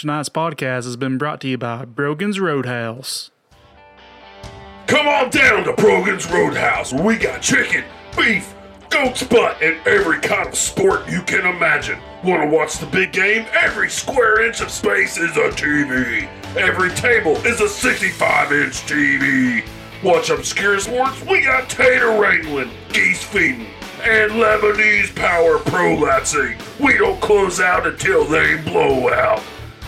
Tonight's podcast has been brought to you by Brogan's Roadhouse. Come on down to Brogan's Roadhouse we got chicken, beef, goat's butt, and every kind of sport you can imagine. Want to watch the big game? Every square inch of space is a TV. Every table is a 65 inch TV. Watch obscure sports? We got tater wrangling, geese feeding, and Lebanese power prolaxing. We don't close out until they blow out.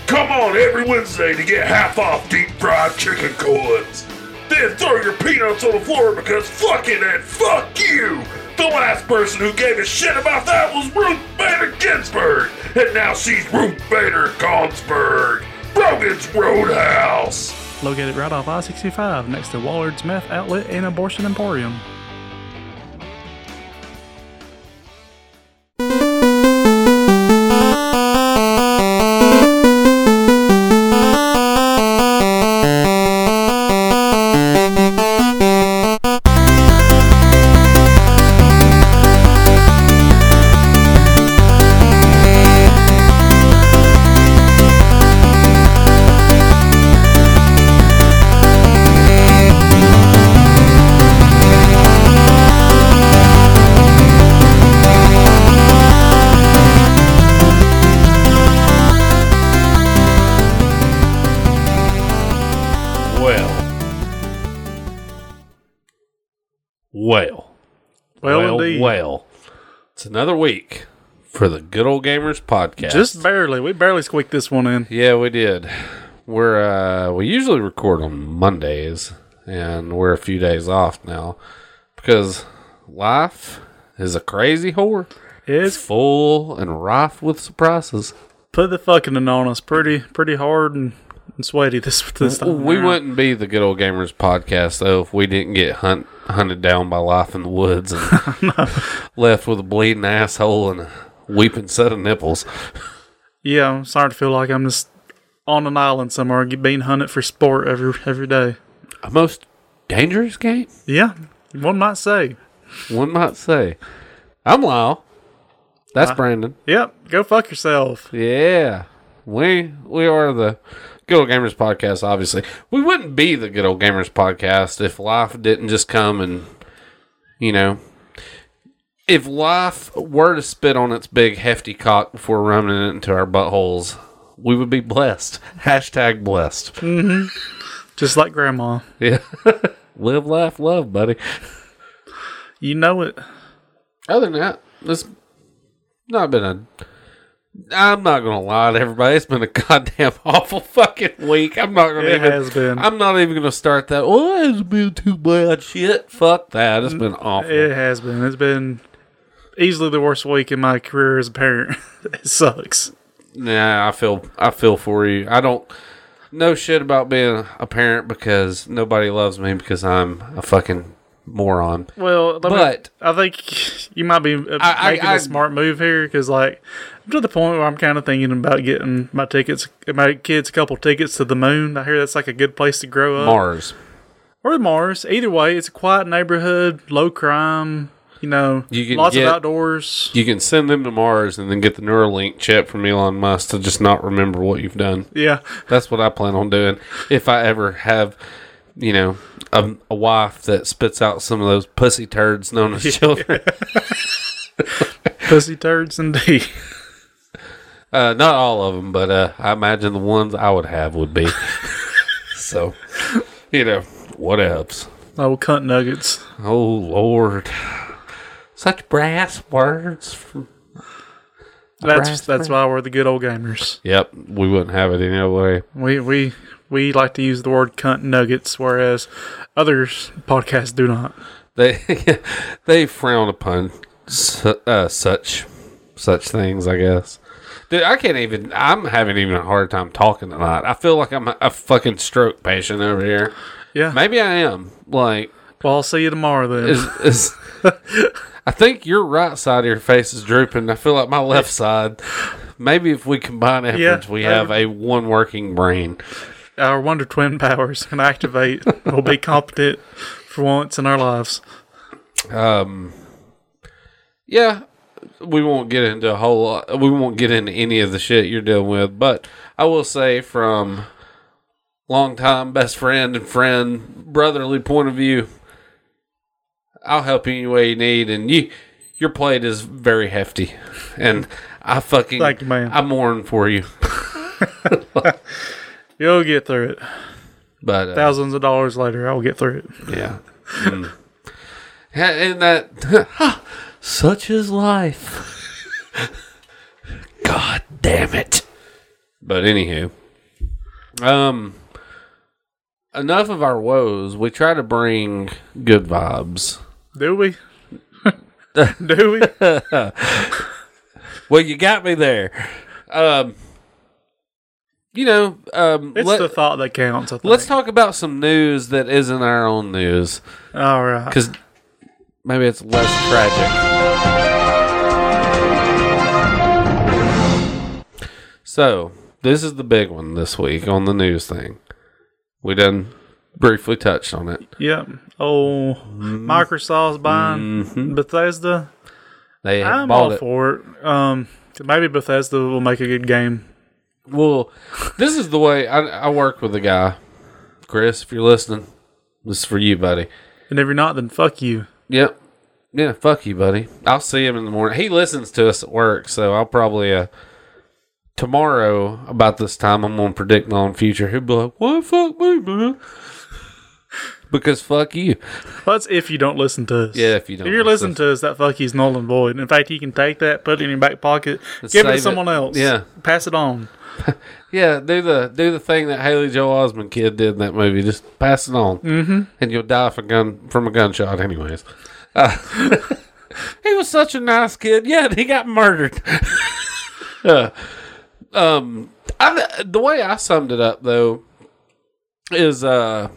Come on every Wednesday to get half off deep fried chicken colons. Then throw your peanuts on the floor because fuck it and fuck you. The last person who gave a shit about that was Ruth Bader Ginsburg, and now she's Ruth Bader Gonsburg. Brogan's Roadhouse. Located right off I 65 next to Wallard's Meth Outlet and Abortion Emporium. Well, indeed. well. It's another week for the Good Old Gamers podcast. Just barely. We barely squeaked this one in. yeah, we did. We're uh we usually record on Mondays and we're a few days off now because life is a crazy whore. It's full and rife with surprises. put the fucking on us pretty pretty hard and, and sweaty this this time. We around. wouldn't be the Good Old Gamers podcast though if we didn't get hunt, hunted down by life in the woods and left with a bleeding asshole and a weeping set of nipples. Yeah, I'm starting to feel like I'm just on an island somewhere being hunted for sport every every day. A most dangerous game, Yeah, one might say. one might say. I'm Lyle. That's Brandon. Yep, go fuck yourself. Yeah, we we are the Good Old Gamers podcast. Obviously, we wouldn't be the Good Old Gamers podcast if life didn't just come and you know, if life were to spit on its big hefty cock before running it into our buttholes, we would be blessed. Hashtag blessed. Mm-hmm. Just like grandma. Yeah, live, laugh, love, buddy. You know it. Other than that, it's not been a. I'm not gonna lie to everybody. It's been a goddamn awful fucking week. I'm not gonna It even. has been. I'm not even gonna start that. Oh, it's been too bad. Shit, fuck that. It's been awful. It has been. It's been easily the worst week in my career as a parent. it sucks. Nah, I feel. I feel for you. I don't know shit about being a parent because nobody loves me because I'm a fucking moron. Well, let me- But- I think you might be uh, I- I- making a smart move here because, like, I'm to the point where I'm kind of thinking about getting my tickets, my kids, a couple tickets to the moon. I hear that's like a good place to grow up. Mars. or Mars. Either way, it's a quiet neighborhood, low crime. You know, You can lots get- of outdoors. You can send them to Mars and then get the Neuralink chip from Elon Musk to just not remember what you've done. Yeah, That's what I plan on doing. If I ever have, you know, a, a wife that spits out some of those pussy turds known as children. pussy turds indeed. Uh, not all of them, but uh, I imagine the ones I would have would be. so, you know, what else? Oh, cunt nuggets. Oh, Lord. Such brass words. From, That's that's why we're the good old gamers. yep, we wouldn't have it any other way. We we we like to use the word cunt nuggets, whereas others podcasts do not. They they frown upon su- uh, such such things, I guess. Dude, I can't even. I'm having even a hard time talking tonight. I feel like I'm a, a fucking stroke patient over here. Yeah. Maybe I am. Like, Well, I'll see you tomorrow then. is, is I think your right side of your face is drooping. I feel like my left side. Maybe if we combine efforts, we have a one working brain. Our Wonder Twin powers can activate. we'll be competent for once in our lives. Um, yeah, we won't get into a whole lot. We won't get into any of the shit you're dealing with. But I will say, from longtime best friend and friend, brotherly point of view, I'll help you any way you need. And you, your plate is very hefty, and I fucking, Thank you, man. I mourn for you. You'll get through it. But uh, Thousands of dollars later, I'll get through it. Yeah. Mm. And that such is life. God damn it. But anywho. Um enough of our woes. We try to bring good vibes. Do we? Do we? Well, you got me there. Um you know, um It's let, the thought that counts. Let's talk about some news that isn't our own news. All right. because maybe it's less tragic. So this is the big one this week on the news thing. We done briefly touched on it. Yep. Oh, Microsoft's buying Bethesda. They I'm bought all it. for it. Um, maybe Bethesda will make a good game. Well, this is the way I, I work with a guy, Chris. If you're listening, this is for you, buddy. And if you're not, then fuck you. Yep. Yeah, fuck you, buddy. I'll see him in the morning. He listens to us at work, so I'll probably uh tomorrow about this time I'm gonna predict my own future. He'll be like, "Why fuck me, man?" because fuck you. That's if you don't listen to us. Yeah, if you don't If you're listen. listening to us, that fuck you's null and void. In fact, you can take that, put it in your back pocket, give it to it. someone else. Yeah. Pass it on. Yeah, do the do the thing that Haley Joel Osment kid did in that movie. Just pass it on, mm-hmm. and you'll die from gun from a gunshot, anyways. Uh, he was such a nice kid. Yeah, he got murdered. Uh, um, I, the way I summed it up though is uh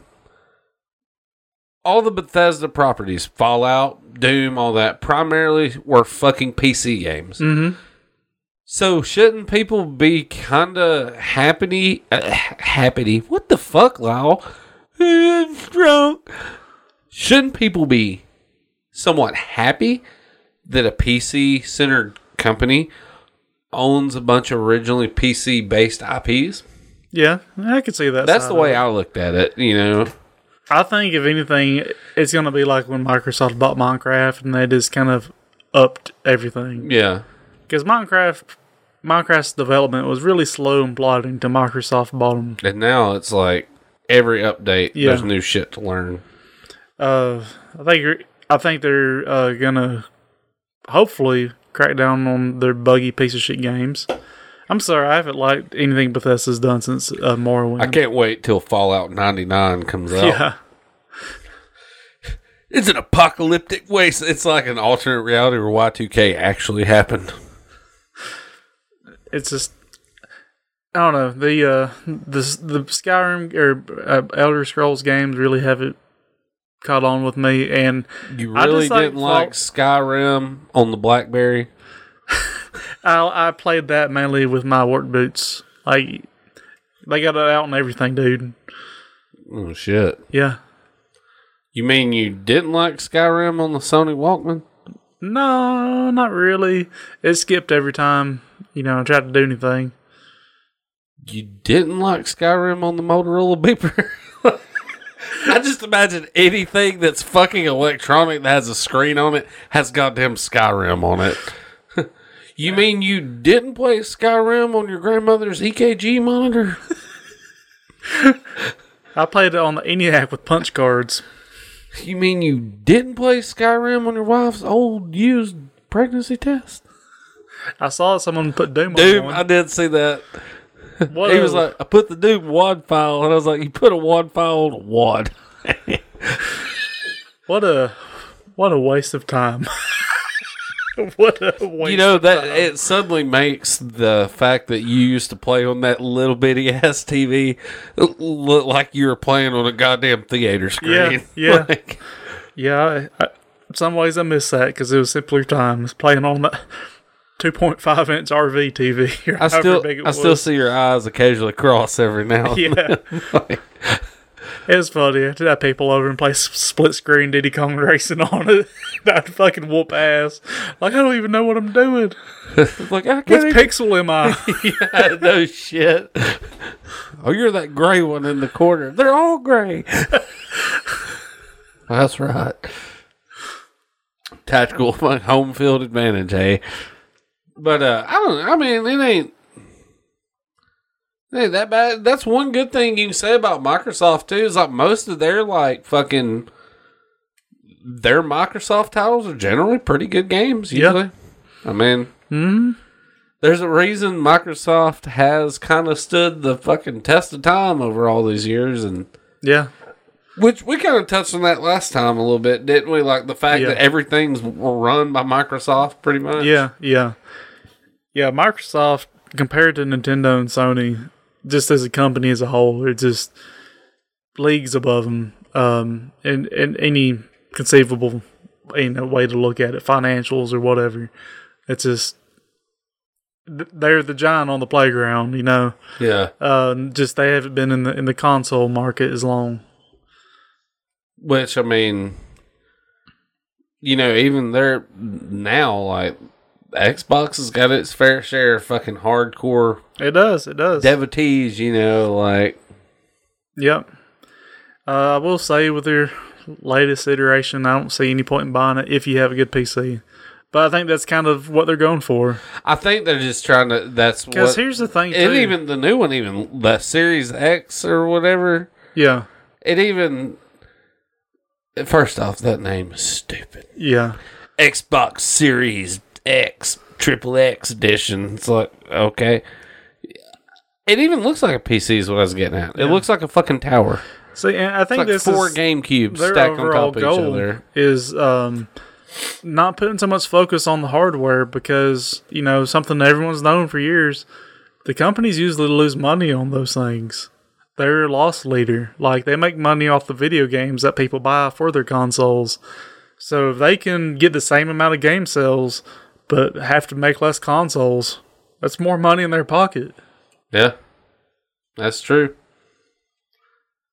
all the Bethesda properties, Fallout, Doom, all that, primarily were fucking PC games. Mm-hmm. So shouldn't people be kind of happy? Uh, happy? What the fuck, Lyle? I'm drunk. Shouldn't people be somewhat happy that a PC centered company owns a bunch of originally PC based IPs? Yeah, I could see that. That's the way. I looked at it. You know, I think if anything, it's gonna be like when Microsoft bought Minecraft and they just kind of upped everything. yeah. Because Minecraft, Minecraft's development was really slow and plodding to Microsoft bought them. And now it's like every update, Yeah. there's new shit to learn. Uh, I think I think they're uh, gonna hopefully crack down on their buggy piece of shit games. I'm sorry, I haven't liked anything Bethesda's done since uh, Morrowind. I can't wait till Fallout 99 comes out. Yeah, It's an apocalyptic waste. It's like an alternate reality where Y2K actually happened. It's just I don't know the uh the the Skyrim or uh, Elder Scrolls games really haven't caught on with me, and You I really just didn't like Skyrim on the BlackBerry? I I played that mainly with my work boots. Like they got it out and everything, dude. Oh shit! Yeah. You mean you didn't like Skyrim on the Sony Walkman? No, not really. It skipped every time, you know, I tried to do anything. You didn't like Skyrim on the Motorola beeper? I just imagine anything that's fucking electronic that has a screen on it has goddamn Skyrim on it. you mean you didn't play Skyrim on your grandmother's EKG monitor? I played it on the ENIAC with punch cards. You mean you didn't play Skyrim on your wife's old used pregnancy test? I saw someone put Doom, Doom, I did see that. What he was like, I put the Doom WAD file, and I was like, you put a WAD file on a WAD. what a what a waste of time. what a waste. You know that it suddenly makes the fact that you used to play on that little bitty ass TV look like you were playing on a goddamn theater screen. yeah. Like, Yeah, I, I, some ways I miss that because it was simpler times playing on that 2.5 inch RV TV. or I still, big it I still see your eyes occasionally cross every now. and Yeah. then. It was funny. I did have people over and play split screen Diddy Kong Racing on it. I'd fucking whoop ass. Like, I don't even know what I'm doing. like I Which can't even- pixel am I? yeah, no shit. Oh, you're that gray one in the corner. They're all gray. That's right. Tactical home field advantage, hey. But uh, I don't. I mean, it ain't. Ain't that bad. That's one good thing you can say about Microsoft too. Is like most of their like fucking their Microsoft titles are generally pretty good games. Usually, I mean, hmm there's a reason Microsoft has kind of stood the fucking test of time over all these years, and Yeah. which we kind of touched on that last time a little bit, didn't we? Like the fact Yeah. that everything's run by Microsoft, pretty much. Yeah, yeah, yeah. Microsoft compared to Nintendo and Sony, just as a company as a whole, they're just leagues above them. Um, in in any conceivable you know way to look at it, financials or whatever. It's just they're the giant on the playground. You know, yeah. uh, just they haven't been in the in the console market as long. Which I mean, you know, even they're now, like Xbox has got its fair share of fucking hardcore It does. It does. devotees. You know, like Yep. Uh, I will say with their latest iteration, I don't see any point in buying it if you have a good PC. But I think that's kind of what they're going for. I think they're just trying to. That's Because here's the thing, too. And even the new one, even the Series X or whatever, yeah, it even. First off, that name is stupid. yeah, Xbox Series X, Triple X edition. It's like, okay. It even looks like a PC, is what I was getting at. It looks like a fucking tower. See, and I think like this four is game cubes their stacked on top of each other. is um, not putting so much focus on the hardware because you know something that everyone's known for years. The companies usually lose money on those things. They're a loss leader. Like they make money off the video games that people buy for their consoles. So if they can get the same amount of game sales but have to make less consoles, that's more money in their pocket. Yeah, that's true.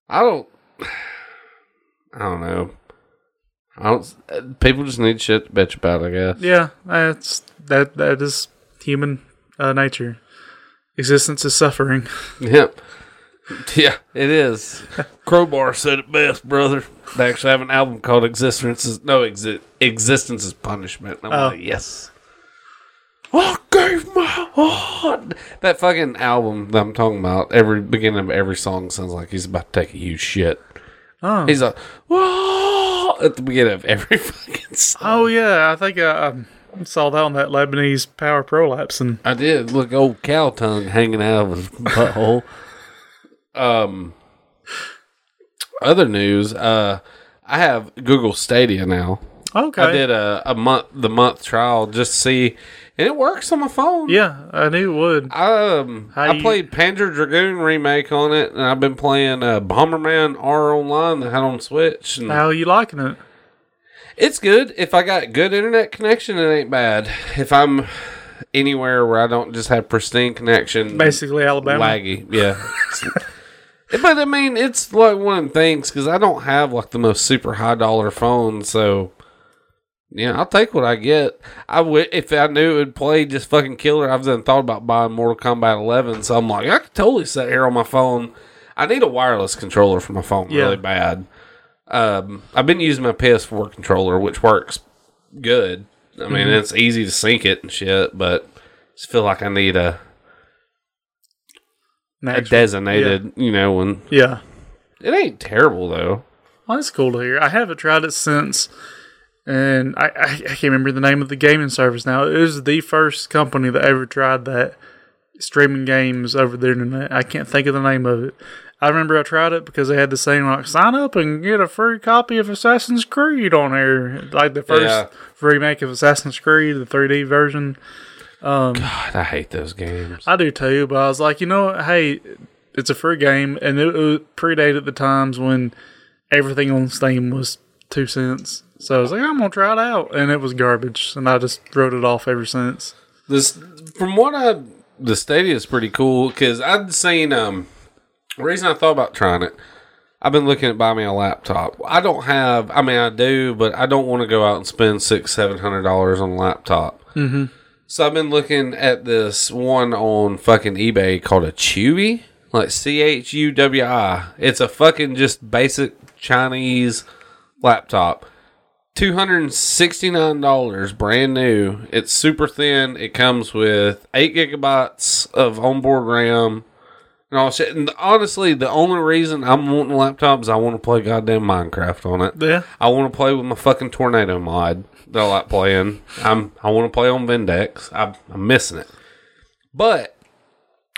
I don't. I don't know. I don't. uh, People just need shit to bitch about. I guess. Yeah, that's that that is human uh, nature. Existence is suffering. Yep. Yeah, it is. Crowbar said it best, brother. They actually have an album called "Existence is No Exi- Existence is Punishment." And I'm Oh. like, yes. I gave my heart. That fucking album that I'm talking about. Every beginning of every song sounds like he's about to take a huge shit. Oh, He's like, "Whoa!" at the beginning of every fucking song. oh yeah, I think I saw that on that Lebanese power prolapse, and I did. Look, old cow tongue hanging out of his butthole. Um, other news. Uh, I have Google Stadia now. Okay, I did a, a month the month trial just to see, and it works on my phone. Yeah, I knew it would. Um, How I you- played Panzer Dragoon remake on it, and I've been playing uh, Bomberman R Online that I had on Switch. And How you liking it? It's good. If I got good internet connection, it ain't bad. If I'm anywhere where I don't just have pristine connection, Basically, Alabama. laggy, yeah. but I mean, it's like one of them things because I don't have like the most super high dollar phone, so yeah, I'll take what I get. I would if I knew it would play just fucking killer. I've then thought about buying Mortal Kombat 11, so I'm like, I could totally sit here on my phone. I need a wireless controller for my phone Yeah. really bad. Um, I've been using my PS4 controller, which works good. I mean, it's easy to sync it and shit, but I just feel like I need a, a designated, you know, when Yeah. it ain't terrible though. Well, that's cool to hear. I haven't tried it since, and I, I, can't remember the name of the gaming service now. It was the first company that ever tried that streaming games over the internet. I can't think of the name of it. I remember I tried it because they had the saying like sign up and get a free copy of Assassin's Creed on there, like the first Yeah. remake of Assassin's Creed, the 3D version. Um, God, I hate those games. I do too, but I was like, you know what? Hey, it's a free game, and it, it predated the times when everything on Steam was two cents. So I was like, I'm gonna try it out, and it was garbage, and I just wrote it off ever since. This, from what I, the Stadia is pretty cool because I'd seen. Um, the reason I thought about trying it, I've been looking at buying me a laptop. I don't have. I mean, I do, but I don't want to go out and spend six, seven hundred dollars on a laptop. Mm-hmm. So I've been looking at this one on fucking eBay called a Chewy, like C H U W I. It's a fucking just basic Chinese laptop. Two hundred and sixty nine dollars, brand new. It's super thin. It comes with eight gigabytes of onboard RAM and all shit. And honestly, the only reason I'm wanting a laptop is I want to play goddamn Minecraft on it. Yeah. I want to play with my fucking tornado mod that I like playing. I'm I want to play on Vindex. I, I'm missing it. But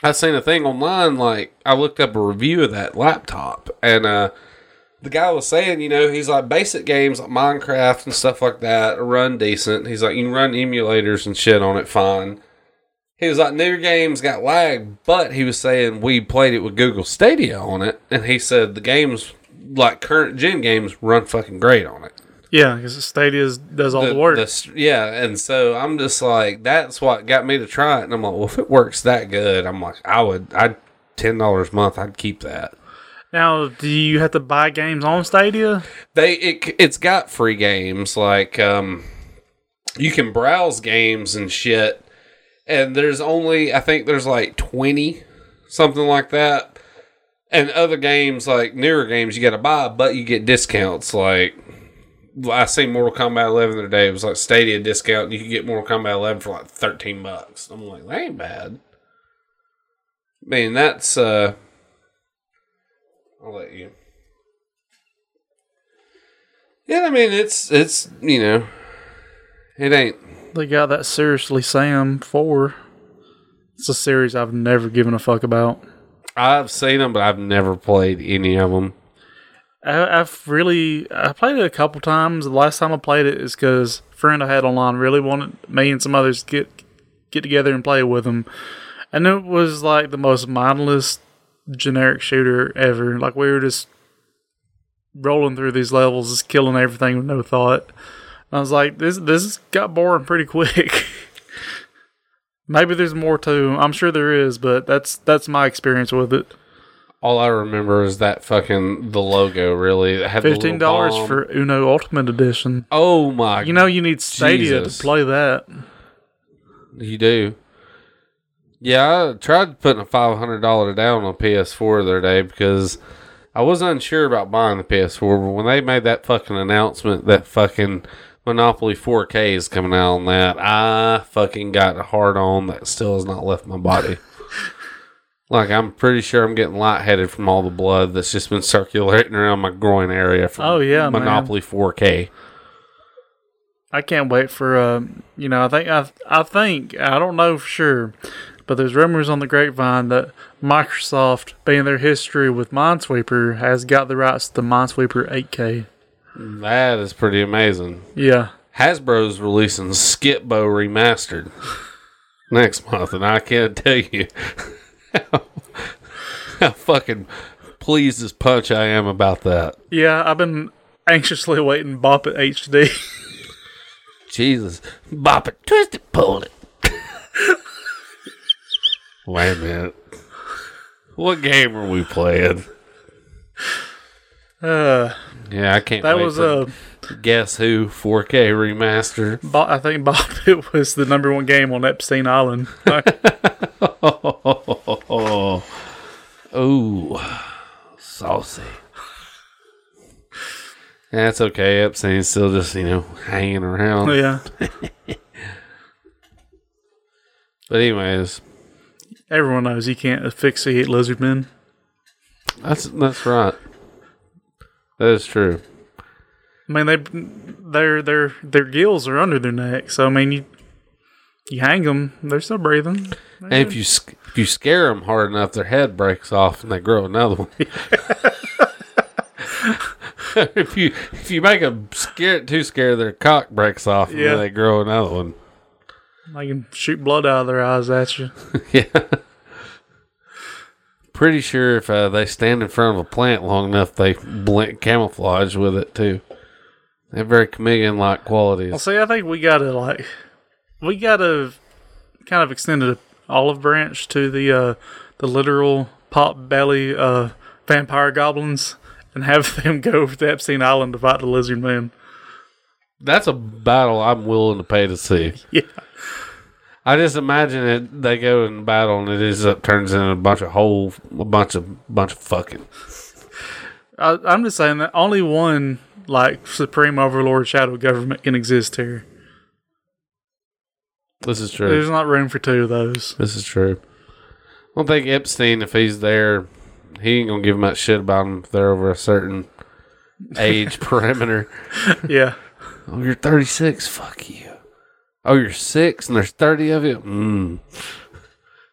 I seen a thing online. Like I looked up a review of that laptop, and uh, the guy was saying, you know, he's like basic games like Minecraft and stuff like that run decent. He's like you can run emulators and shit on it fine. He was like newer games got lag, but he was saying we played it with Google Stadia on it, and he said the games like current gen games run fucking great on it. Yeah, because Stadia does all the, work. s- yeah, and so I'm just like, that's what got me to try it. And I'm like, well, if it works that good, I'm like, I would, I'd ten dollars a month, I'd keep that. Now, do you have to buy games on Stadia? They, it, it's got free games like, um, you can browse games and shit, and there's only, I think there's like twenty, something like that. And other games, like newer games, you got to buy, but you get discounts. Like I seen Mortal Kombat 11 the other day. It was like Stadia discount. You could get Mortal Kombat 11 for like 13 bucks. I'm like, that ain't bad. I mean, that's, uh, I'll let you. Yeah, I mean, it's, it's, you know, it ain't, They got that Serious Sam 4. It's a series I've never given a fuck about. I've seen them, but I've never played any of them. I, I've really I played it a couple times. The last time I played it is because a friend I had online really wanted me and some others to get get together and play with him, and it was like the most mindless generic shooter ever. Like we were just rolling through these levels, just killing everything with no thought. I was like, this this got boring pretty quick. Maybe there's more to. I'm sure there is, but that's that's my experience with it. All I remember is that fucking, the logo, really. It had Fifteen dollars for Uno Ultimate Edition. Oh my You know you need Stadia Jesus. to play that. You do. Yeah, I tried putting a five hundred dollar down on PS4 the other day because I was unsure about buying the PS4. But when they made that fucking announcement that fucking Monopoly 4K is coming out on that, I fucking got a hard on that still has not left my body. like I'm pretty sure I'm getting lightheaded from all the blood that's just been circulating around my groin area from Oh, yeah, man. Monopoly 4K. I can't wait for uh, you know, I think I I think I don't know for sure, but there's rumors on the grapevine that Microsoft, being their history with Minesweeper, has got the rights to Minesweeper 8K. That is pretty amazing. Yeah. Hasbro's releasing Skip-Bo Remastered next month, and I can't tell you how, how fucking pleased as punch I am about that. Yeah, I've been anxiously waiting Bop It HD. Jesus. Bop it, twist it, pull it. Wait a minute. What game are we playing? uh, Yeah, I can't that wait was for uh, Guess Who 4K remaster. Bo- I think Bob It was the number one game on Epstein Island. Oh, oh, saucy. That's okay. Epstein's still just, you know, hanging around. yeah. But anyways, Everyone knows you can't asphyxiate lizard men. that's that's right. That is true. I mean, they their their their gills are under their neck, so I mean, you you hang them, they're still breathing. And if you if you scare them hard enough, their head breaks off and they grow another one. if you if you make them scared too scared, their cock breaks off and Yeah. they grow another one. They can shoot blood out of their eyes at you. Yeah. Pretty sure if uh, they stand in front of a plant long enough, they blend camouflage with it too. They have very chameleon like Well, qualities. see, I think we gotta like we gotta kind of extend an olive branch to the uh the literal pot belly uh vampire goblins and have them go over to Epstein Island to fight the lizard man. That's a battle I'm willing to pay to see. Yeah. I just imagine it. They go in battle and it ends up turns into a bunch of whole, a bunch of bunch of fucking. I, I'm just saying that only one like supreme overlord shadow government can exist here. This is true. There's not room for two of those. This is true. I don't think Epstein, if he's there, he ain't gonna give much shit about them if they're over a certain age perimeter. Yeah. Oh, you're 36. Fuck you. Oh, you're six, and there's 30 of you. Mm.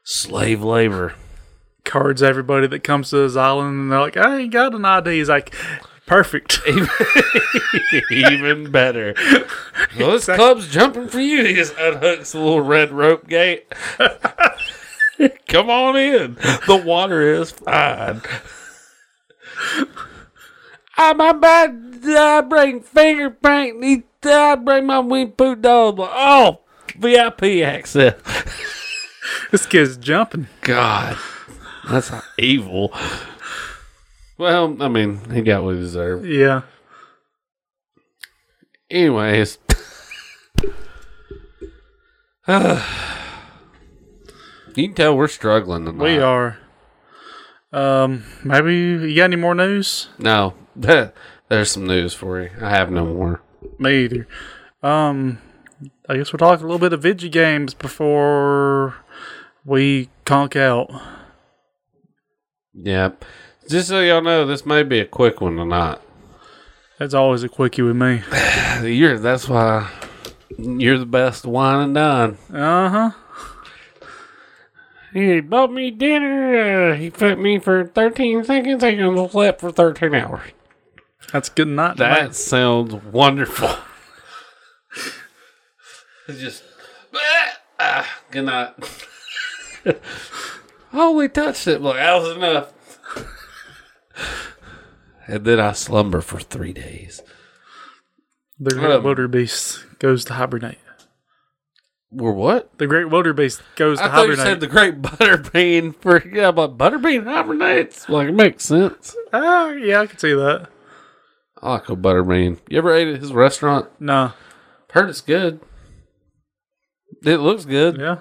Slave labor. Cards everybody that comes to this island and they're like, I ain't got an ID. He's like, perfect. Even better. Well, this club's jumping for you. He just unhooks the little red rope gate. Come on in. The water is fine. I'm about I bring fingerprint. I bring my wing poo dog. Oh, VIP access. this kid's jumping. God, that's evil. Well, I mean, he got what he deserved. Yeah. Anyways. you can tell we're struggling tonight. We are. Um, maybe you got any more news? No, there's some news for you. I have no more. Me either. Um, I guess we'll talk a little bit of video games before we conk out. Yep. Just so y'all know, this may be a quick one tonight. That's always a quickie with me. You're that's why you're the best wine and dine. Uh huh. He bought me dinner. Uh, he put me for 13 seconds. I can slept for 13 hours. That's a good night. That tonight. sounds wonderful. It's just ah, good night. Holy touched it. Like that was enough. and then I slumber for three days. the great um, wildebeest goes to hibernate. Or what? The great wildebeest goes to I thought you hibernate. said the great butterbean for yeah, but butterbean hibernates. Like it makes sense. Ah, yeah, I can see that. I like a butterbean. You ever ate at his restaurant? No, Heard it's good. It looks good. yeah,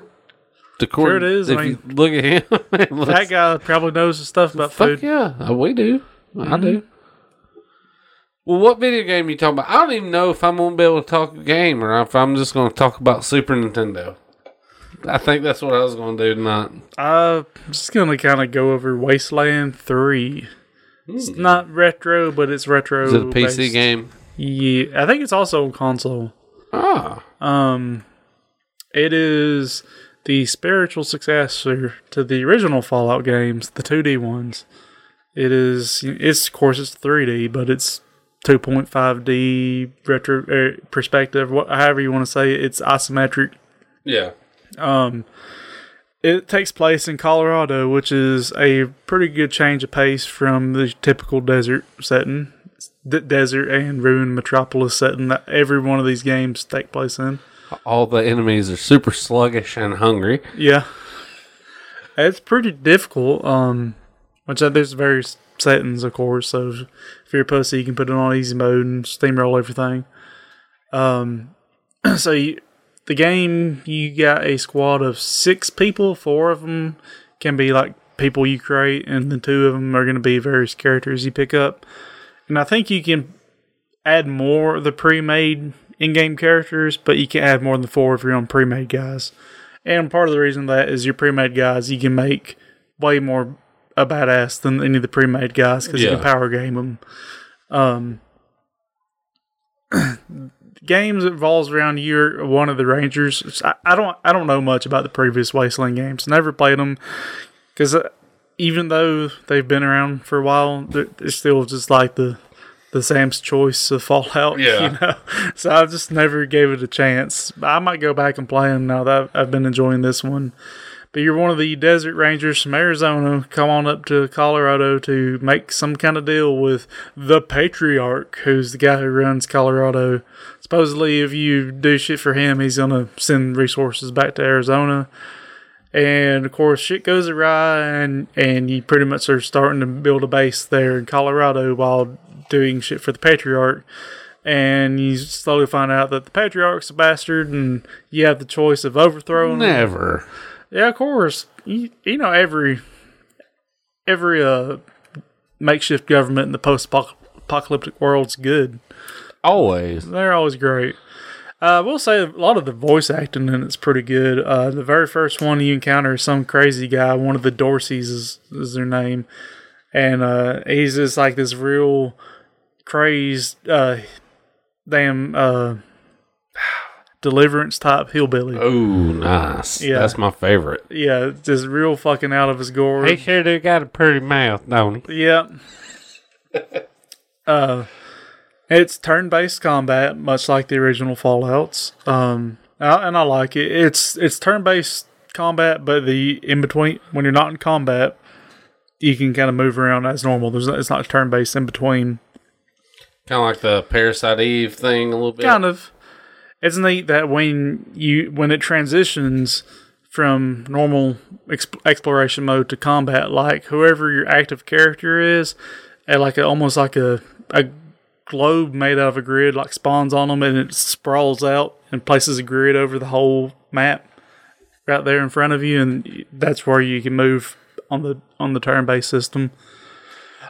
Sure it is. If I you look at him, that guy probably knows the stuff about fuck food. yeah, Uh, we do. I Mm-hmm. do. Well, what video game you talking about? I don't even know if I'm gonna be able to talk a game or if I'm just gonna talk about Super Nintendo. I think that's what I was gonna do tonight. I'm just gonna kind of go over Wasteland Three. It's not retro, but it's retro. Hmm. Is it a PC based. game? Yeah, I think it's also on console. Ah, Um, it is the spiritual successor to the original Fallout games, the 2D ones. It is, it's of course it's 3D, but it's 2.5D retro er, perspective, what, however you want to say it. It's isometric. yeah. Um, it takes place in Colorado, which is a pretty good change of pace from the typical desert setting, the desert and ruined metropolis setting that every one of these games take place in. All the enemies are super sluggish and hungry. Yeah, it's pretty difficult. Um, which uh, there's various settings, of course. So if you're a pussy, you can put it on easy mode and steamroll everything. Um, so you, the game you got a squad of six people. Four of them can be like people you create, and the two of them are going to be various characters you pick up. And I think you can add more of the pre-made in-game characters, but you can add more than four if you're on pre-made guys. And part of the reason that is your pre-made guys, you can make way more a badass than any of the pre-made guys because you can power game them. Um, games revolves around you're one of the rangers. I, I don't I don't know much about the previous Wasteland games. Never played them because uh, even though they've been around for a while, they're, they're still just like the the Sam's choice of Fallout. Yeah. you know. So I just never gave it a chance. I might go back and play them now that I've been enjoying this one. But you're one of the desert rangers from Arizona. Come on up to Colorado to make some kind of deal with the Patriarch, who's the guy who runs Colorado. Supposedly, if you do shit for him, he's gonna send resources back to Arizona. And of course, shit goes awry, and and you pretty much are starting to build a base there in Colorado while doing shit for the Patriarch. And you slowly find out that the Patriarch's a bastard, and you have the choice of overthrowing. him. Yeah, of course. You, you know every every uh makeshift government in the post apocalyptic world's good. Always. They're always great. Uh, I will say a lot of the voice acting in it's pretty good. Uh, the very first one you encounter is some crazy guy. One of the Dorseys is, is their name, and uh, he's just like this real crazed, uh, damn uh, deliverance type hillbilly. Oh, nice. Yeah. That's my favorite. Yeah, just real fucking out of his gourd. He sure do got a pretty mouth, don't he? Yeah. uh, it's turn-based combat, much like the original Fallout's. Um, and I like it. It's it's turn-based combat, but the in between when you're not in combat, you can kind of move around as normal. There's it's not turn-based in between. Kind of like the Parasite Eve thing a little bit. Kind of. It's neat that when you when it transitions from normal exp- exploration mode to combat, like whoever your active character is, like a, almost like a a globe made out of a grid, like spawns on them and it sprawls out and places a grid over the whole map right there in front of you, and that's where you can move on the on the turn based system.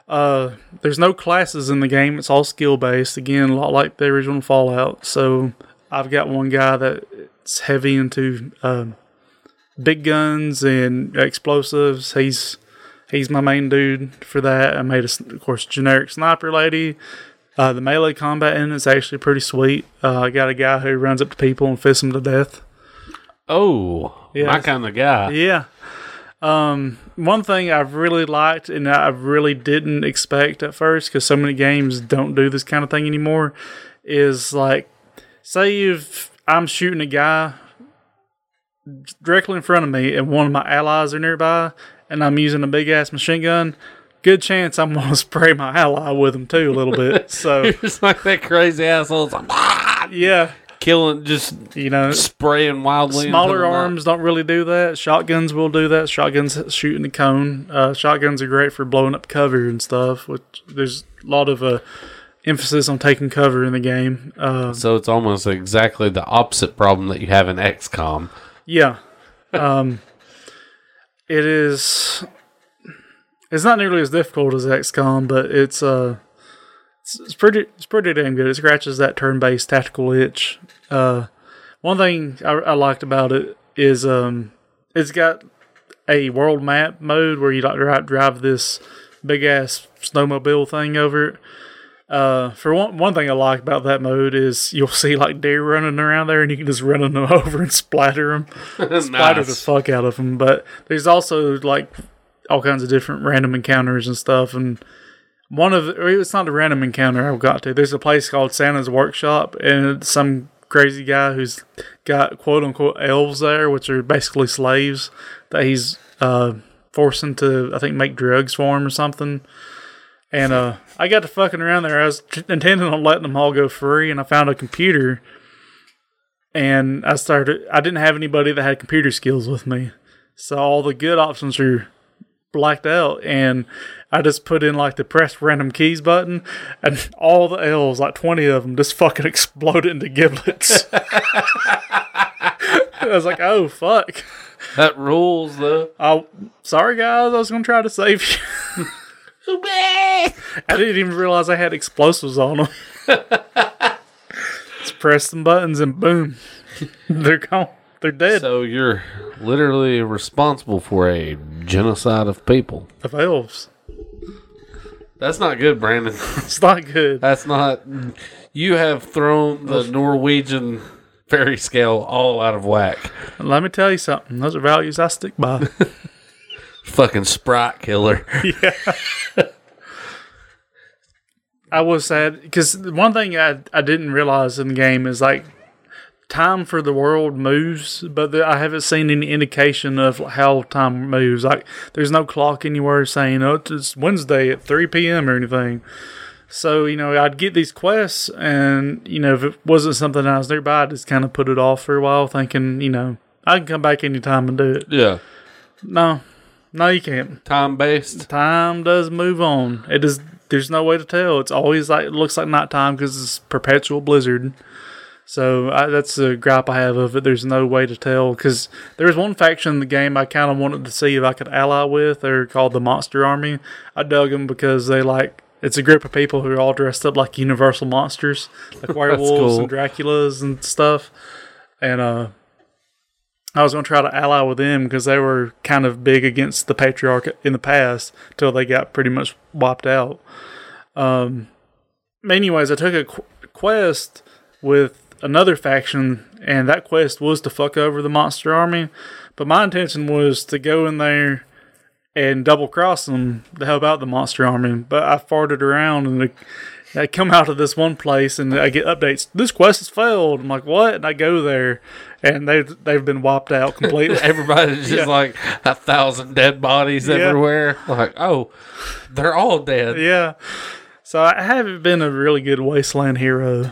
Uh, there's no classes in the game. It's all skill based. Again, a lot like the original Fallout. So I've got one guy that's heavy into um, big guns and explosives. He's he's my main dude for that. I made a, of course, generic sniper lady. Uh, the melee combat in it's actually pretty sweet. Uh, I got a guy who runs up to people and fists them to death. Oh, Yeah. my kind of guy. Yeah. Um, one thing I've really liked and I really didn't expect at first because so many games don't do this kind of thing anymore is like, say if I'm shooting a guy directly in front of me and one of my allies are nearby and I'm using a big ass machine gun, good chance I'm going to spray my ally with them too a little bit. So, It's like that crazy asshole. It's like, "Ah!" yeah, killing, just you know, spraying wildly. Smaller arms don't really do that. Shotguns will do that. Shotguns shooting the cone. Uh, shotguns are great for blowing up cover and stuff. Which there's a lot of uh, emphasis on taking cover in the game. Uh, So it's almost exactly the opposite problem that you have in XCOM. yeah, um, it is. It's not nearly as difficult as XCOM, but it's uh, it's, it's pretty it's pretty damn good. It scratches that turn-based tactical itch. Uh, one thing I, I liked about it is um, it's got a world map mode where you like drive, drive this big ass snowmobile thing over it. Uh, for one, one thing I like about that mode is you'll see like deer running around there, and you can just run them over and splatter them, splatter the fuck out of them. But there's also like all kinds of different random encounters and stuff. And one of it's not a random encounter I've got to. There's a place called Santa's Workshop, and some crazy guy who's got quote unquote elves there, which are basically slaves that he's uh, forcing to I think make drugs for him or something. And uh, I got to fucking around there. I was intending on letting them all go free, and I found a computer. And I started. I didn't have anybody that had computer skills with me, so all the good options are blacked out. And I just put in like the press random keys button, and all the elves, like twenty of them, just fucking exploded into giblets. I was like, "Oh fuck!" That rules, though. Oh, sorry guys, I was gonna try to save you. I didn't even realize I had explosives on them. Just press some buttons and boom, they're gone. They're dead So you're literally responsible for a genocide of people. of elves. That's not good, Brandon. It's not good. That's not. You have thrown the Norwegian fairy scale all out of whack. Let me tell you something. Those are values I stick by. Fucking sprite killer. Yeah. I was sad because one thing I I didn't realize in the game is like time for the world moves, but the, I haven't seen any indication of how time moves. Like there's no clock anywhere saying oh it's Wednesday at three p.m. or anything. So you know I'd get these quests, and you know if it wasn't something I was nearby, I'd just kind of put it off for a while, thinking you know I can come back anytime and do it. Yeah. No, no, you can't. Time based. Time does move on. It is. There's no way to tell. It's always like it looks like nighttime because it's perpetual blizzard. So I, that's the gripe I have of it. There's no way to tell because there was one faction in the game I kind of wanted to see if I could ally with. They're called the Monster Army. I dug them because they like it's a group of people who are all dressed up like Universal monsters, like werewolves cool. and Draculas and stuff. And uh, I was going to try to ally with them because they were kind of big against the patriarch in the past till they got pretty much wiped out. Um, anyways, I took a qu- quest with another faction, and that quest was to fuck over the monster army. But my intention was to go in there and double cross them to help out the monster army. But I farted around and I come out of this one place and I get updates. This quest has failed. I'm like, what? And I go there, and they've they've been wiped out completely. Everybody's just Yeah. like a thousand dead bodies Yeah. everywhere. Like, oh, they're all dead. yeah. So I haven't been a really good wasteland hero.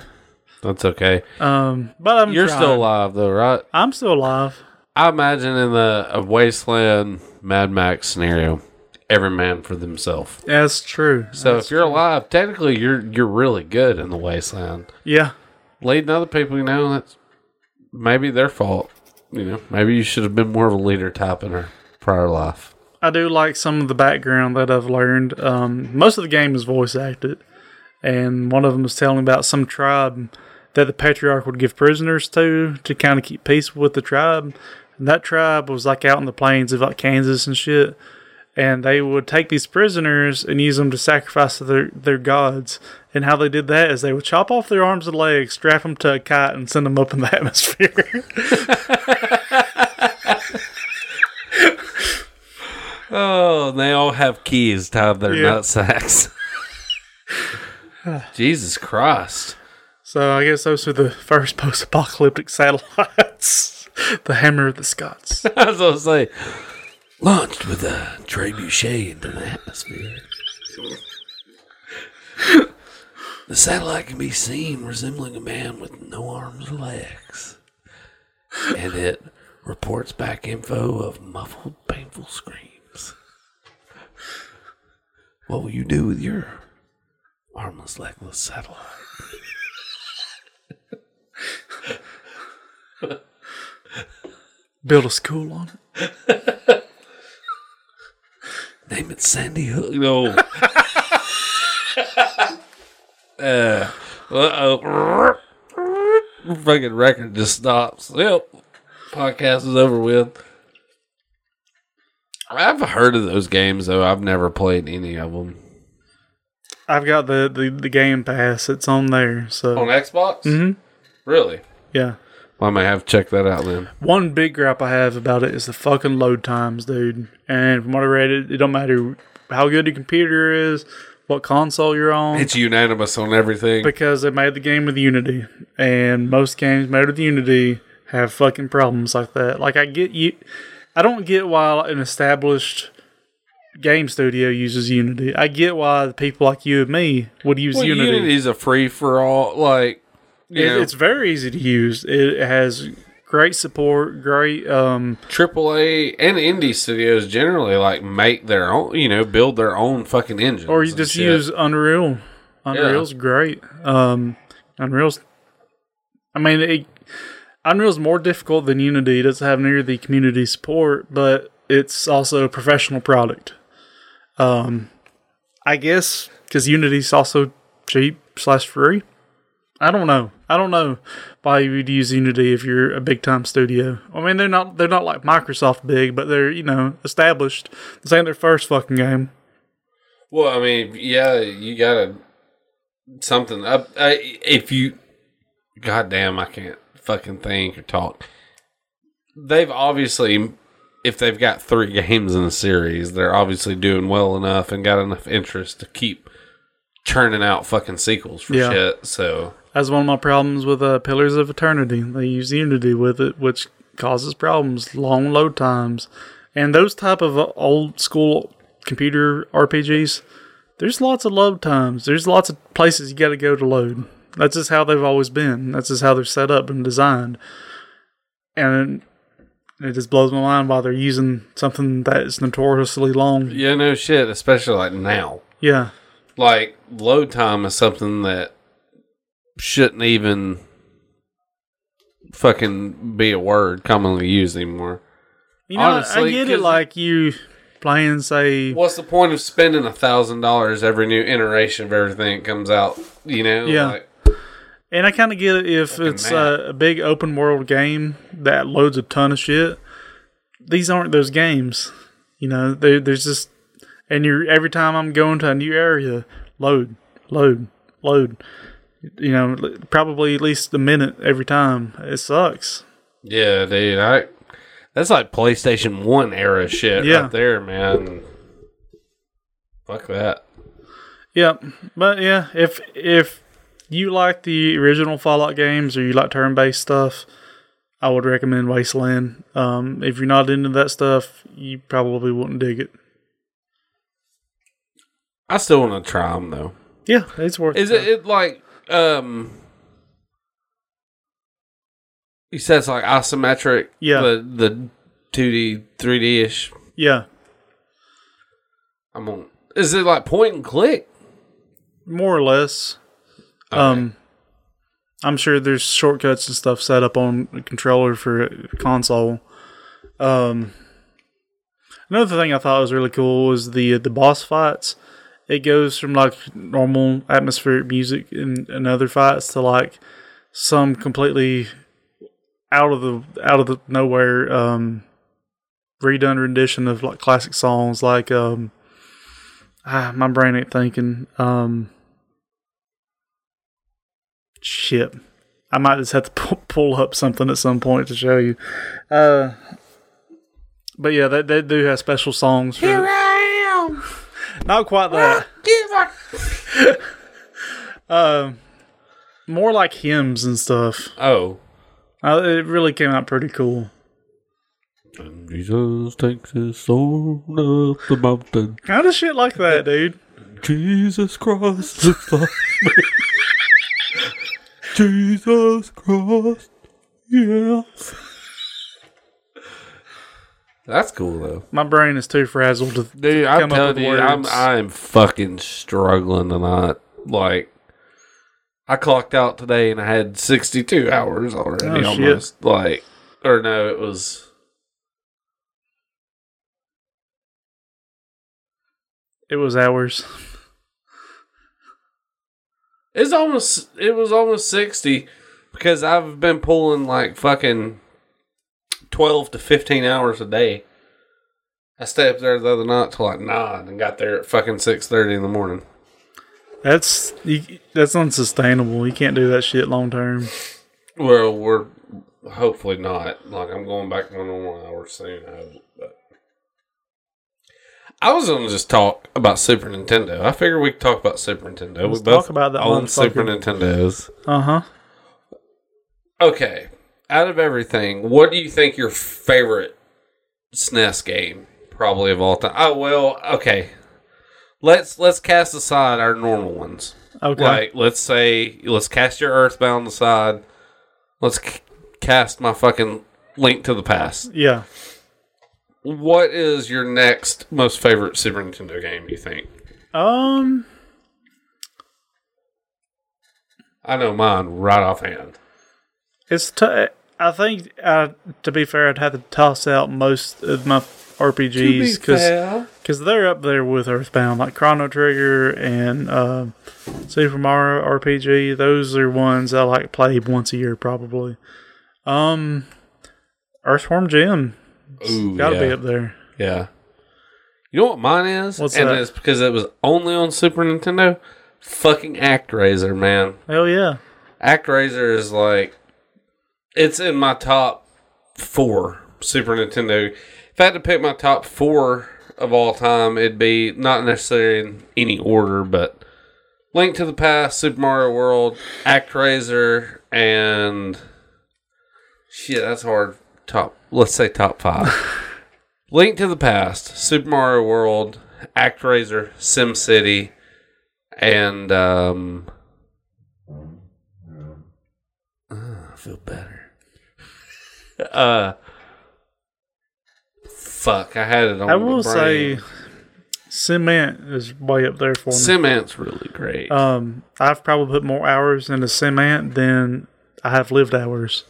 That's okay. Um, but I'm You're trying. still alive though, right? I'm still alive. I imagine in the a wasteland Mad Max scenario, every man for themselves. That's true. So if you're alive, technically you're you're really good in the wasteland. Yeah. Leading other people, you know, that's maybe their fault. You know, maybe you should have been more of a leader type in her prior life. I do like some of the background that I've learned. Um, most of the game is voice acted, and one of them was telling about some tribe that the patriarch would give prisoners to to kind of keep peace with the tribe. And that tribe was like out in the plains of like Kansas and shit, and they would take these prisoners and use them to sacrifice to their their gods. And how they did that is they would chop off their arms and legs, strap them to a kite, and send them up in the atmosphere. Oh, they all have keys tied to their Yeah. nut sacks. Jesus Christ. So I guess those are the first post-apocalyptic satellites. the Hammer of the Scots. I was going to say, launched with a trebuchet into the atmosphere. the satellite can be seen resembling a man with no arms or legs. And it reports back info of muffled, painful screams. What will you do with your armless, legless satellite? Build a school on it. Name it Sandy Hook. No. uh oh. Fucking record just stops. Yep. Podcast is over with. I've heard of those games though. I've never played any of them. I've got the, the, the Game Pass. It's on there. So On Xbox? Mhm. Really? yeah. I may have to check that out then. One big gripe I have about it is the fucking load times, dude. And from what I read, it, it don't matter how good your computer is, what console you're on. It's unanimous on everything. because they made the game with Unity, and most games made with Unity have fucking problems like that. Like I get you, I don't get why an established game studio uses Unity. I get why the people like you and me would use well, Unity. Unity's a free for all. Like, It- it's very easy to use. It has great support, great um AAA and indie studios generally like make their own, you know, build their own fucking engines. or you just shit. use Unreal. Unreal's great. Um, Unreal's, I mean, it, Unreal's more difficult than Unity. It doesn't have near the community support, but it's also a professional product. Um, I guess because Unity's also cheap slash free. I don't know. I don't know why you would use Unity if you're a big time studio. I mean, they're not they're not like Microsoft big, but they're you know established. This ain't their first fucking game. Well, I mean, yeah, you gotta something up. Uh, if you, goddamn, I can't fucking think or talk. They've obviously, if they've got three games in a series, they're obviously doing well enough and got enough interest to keep churning out fucking sequels for Yeah. shit. So That's one of my problems with uh, Pillars of Eternity. They use Unity with it, which causes problems, long load times, and those type of uh, old school computer RPGs. There's lots of load times. There's lots of places you got to go to load. That's just how they've always been. That's just how they're set up and designed. And It just blows my mind why they're using something that is notoriously long. Yeah, no shit, especially like now. Yeah. Like load time is something that shouldn't even fucking be a word commonly used anymore. You know, I get it. like you playing, say, What's the point of spending a thousand dollars every new iteration of everything that comes out? You know, Yeah. Like, and I kind of get it if it's a, uh, a big open world game that loads a ton of shit. These aren't those games. You know, there's just, and you're every time I'm going to a new area, load, load, load. You know, probably at least a minute every time. It sucks. yeah, dude, I that's like PlayStation One era shit Yeah. right there, man. Fuck that. Yep. But yeah, if if you like the original Fallout games or you like turn based stuff, I would recommend Wasteland. Um, if you're not into that stuff, you probably wouldn't dig it. I still want to try them though. Yeah, it's worth Is it, it like um? he says like isometric. Yeah. The the two D, three D ish. Yeah, I'm on. Is it like point and click? more or less. Um, I'm sure there's shortcuts and stuff set up on controller for a console. Um, another thing I thought was really cool was the the boss fights. It goes from like normal atmospheric music in, in other fights to like some completely out of the out of the nowhere um, redone rendition of like classic songs like um, ah, my brain ain't thinking um, shit. I might just have to pull, pull up something at some point to show you. Uh, but yeah, they, they do have special songs. For. Not quite that. Um, more like hymns and stuff. Oh. Uh, it really came out pretty cool. And Jesus takes his soul up the mountain. Kind of shit like that, dude. Jesus Christ looks like. Jesus Christ. Yeah. That's cool though. My brain is too frazzled to Dude, I'm come up telling with you, I'm words. I'm fucking struggling tonight. Like I clocked out today and I had 62 hours already Oh, shit. almost. Like or no, it was It was hours. It's almost it was almost 60 because I've been pulling like fucking 12 to 15 hours a day. I stayed up there the other night till like 9 and got there at fucking 6:30 in the morning. That's you, that's unsustainable. You can't do that shit long term. Well, we're hopefully not. Like I'm going back to my normal hours soon. I hope, but I was gonna just talk about Super Nintendo. I figured we could talk about Super Nintendo. Let's we both talk about that own Super. Nintendos. Uh huh. Okay, out of everything, what do you think your favorite SNES game probably of all time? Oh well, okay. Let's let's cast aside our normal ones. Okay. Like let's say let's cast your Earthbound aside. Let's c- cast my fucking Link to the Past. Yeah. What is your next most favorite Super Nintendo game? You think? Um. I know mine right offhand. It's t- I think uh, to be fair, I'd have to toss out most of my RPGs because because they're up there with Earthbound, like Chrono Trigger and uh, Super Mario RPG. Those are ones I like play once a year probably. Um, Earthworm Jim got to yeah. be up there. Yeah. You know what mine is? What's and that? it's because it was only on Super Nintendo. Fucking ActRaiser, man. Hell yeah! ActRaiser is like it's in my top four Super Nintendo. If I had to pick my top four of all time, it'd be not necessarily in any order, but Link to the Past, Super Mario World, ActRaiser, and shit, that's hard. Top, let's say top five. Link to the Past, Super Mario World, ActRaiser, SimCity, and um, I feel better. Uh, fuck, I had it on. I will say, SimCity is way up there for me. SimCity's really great. um, I've probably put more hours into SimCity than I have lived hours.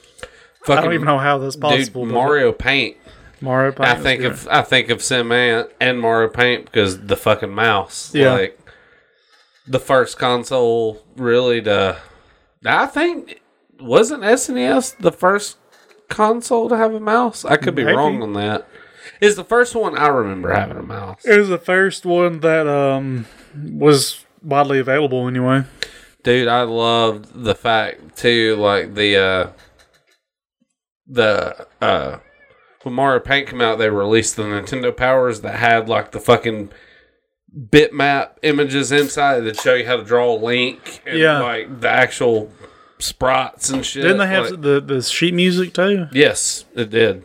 I don't even know how that's possible. dude, Mario Paint. Mario Paint I think of I think of SimCity and Mario Paint because the fucking mouse. Yeah. Like the first console really to I think wasn't SNES the first console to have a mouse? I could be Maybe. wrong on that. Is the first one I remember having a mouse. It was the first one that um was widely available anyway. Dude, I loved the fact too, like the uh the uh when Mario Paint came out, they released the Nintendo Powers that had like the fucking bitmap images inside that show you how to draw a link and Yeah. like the actual sprites and shit. Didn't they have Like- the the sheet music too? yes, it did.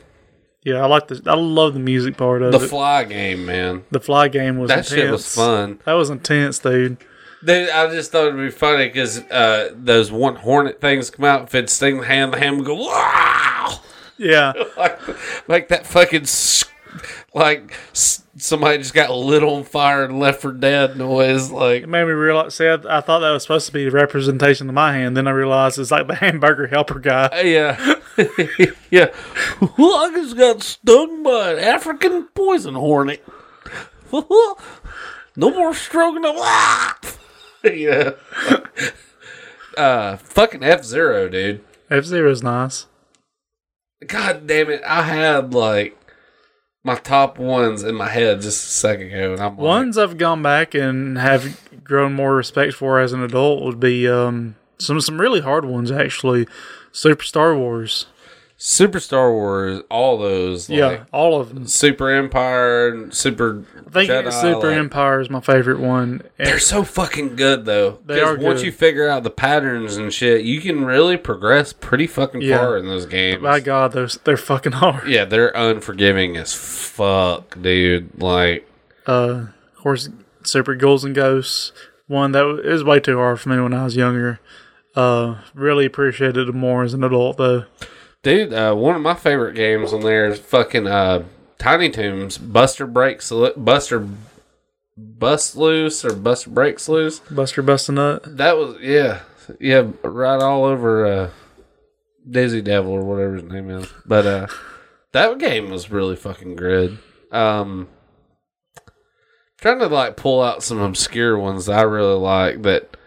Yeah, I like the I love the music part of The it. Fly game, man. the fly game was That intense. shit was fun. That was intense, dude. Dude, I just thought it'd be funny because uh, those one hornet things come out. If it'd sting the hand, the hand would go wow. Yeah, like, like that fucking like somebody just got lit on fire and left for dead noise. Like it made me realize. See, I, I thought that was supposed to be the representation of my hand. Then I realized it's like the hamburger helper guy. yeah, yeah. Well, I just got stung by an African poison hornet. no more stroking yeah. uh, fucking F Zero, dude. F Zero's nice. God damn it! I had like my top ones in my head just a second ago, and I'm like, Ones I've gone back and have grown more respect for as an adult would be um some some really hard ones actually. Super Star Wars. Super Star Wars, all those, like yeah, all of them. Super Empire, Super. I think Jedi, Super like- Empire is my favorite one. And They're so fucking good though. They are once good. you figure out the patterns and shit, you can really progress pretty fucking Yeah. far in those games. my God, those they're fucking hard. yeah, they're unforgiving as fuck, dude. Like, Uh, of course, Super Ghouls and Ghosts. One that was, it was way too hard for me when I was younger. Uh, really appreciated it more as an adult though. Dude, uh, one of my favorite games on there is fucking uh, Tiny Toons Buster Breaks Buster Bust Loose or Buster Breaks Loose. Buster Bust a Nut. That was yeah, yeah, right all over uh, Dizzy Devil or whatever his name is. But uh, that game was really fucking good. Um, trying to like pull out some obscure ones that I really like that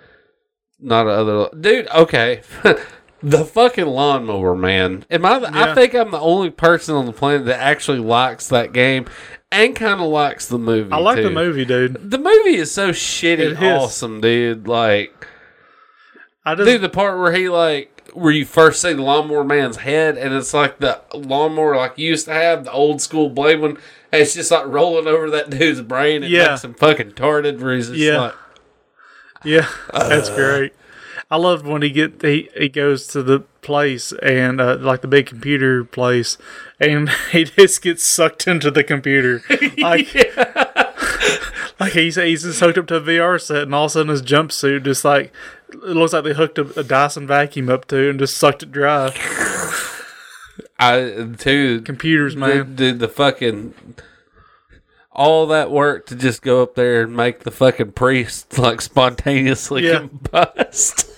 not other dude. Okay. The fucking lawnmower man. Am I? The, I think I'm the only person on the planet that actually likes that game and kind of likes the movie. I like the movie, dude. The movie is so shitty awesome, dude. Like, I just dude, the part where he like where you first see the lawnmower man's head, and it's like the lawnmower like you used to have the old school blade one. And it's just like rolling over that dude's brain. It Yeah. makes him fucking tarted. Where he's Yeah. like, Yeah, that's great. I loved when he get he, he goes to the place and uh, like the big computer place, and he just gets sucked into the computer. Like, like he's he's just hooked up to a VR set, and all of a sudden his jumpsuit just like it looks like they hooked a, a Dyson vacuum up to and just sucked it dry. I too. Computers, the, man. the, the fucking all that work to just go up there and make the fucking priest like spontaneously Yeah. combust.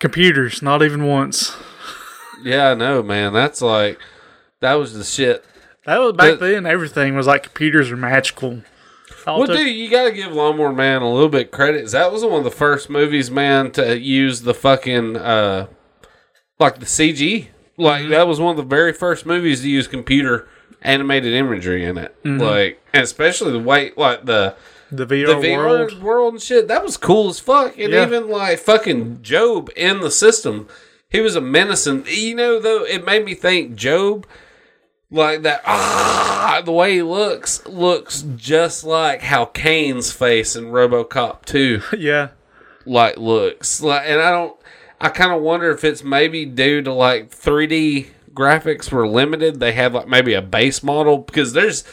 Computers, not even once. Yeah, I know, man. That's like that was the shit. That was back But- then. Everything was like computers are magical. Well, took- dude, you gotta give Lawnmower Man a little bit credit. That was one of the first movies, man, to use the fucking uh, like the CG. Like Mm-hmm. that was one of the very first movies to use computer animated imagery in it. Mm-hmm. Like, especially the way, like the the the VR, VR world. world. and shit. That was cool as fuck. And Yeah. even like fucking Jobe in the system, he was a menacing. You know, though, it made me think Jobe, like that. Ah, the way he looks looks just like how Cain's face in RoboCop two Yeah, like looks like. And I don't. I kind of wonder if it's maybe due to like 3D graphics were limited. They have like maybe a base model because there's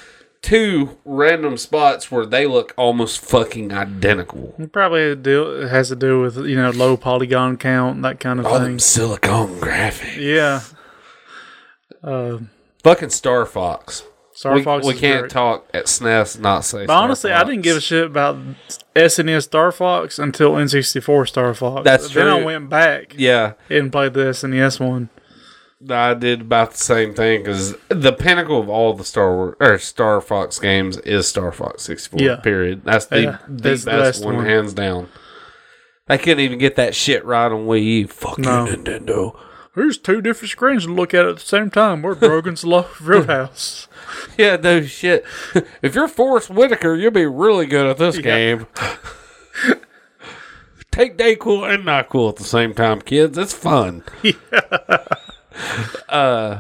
two random spots where they look almost fucking identical. it probably deal, it has to do with you know low polygon count that kind of All thing. Silicon Graphics. Yeah. Uh, Fucking Star Fox. Star we, Fox. we is can't great. talk at SNES not say. But honestly, I didn't give a shit about SNES Star Fox until N64 Star Fox. That's Then I went back Yeah, and played the SNES one. I did about the same thing because the pinnacle of all the Star Wars or Star Fox games is Star Fox 64. Yeah. Period. That's the, Yeah, the that's best, the one, one. hands down. I couldn't even get that shit right on Wii U. Fuck No. you, Nintendo. There's two different screens to look at at the same time. We're Brogan's Lo- Roadhouse. Yeah, no shit. if you're Forest Whitaker, you'll be really good at this game. Take day cool and not cool at the same time, kids. It's fun. Uh,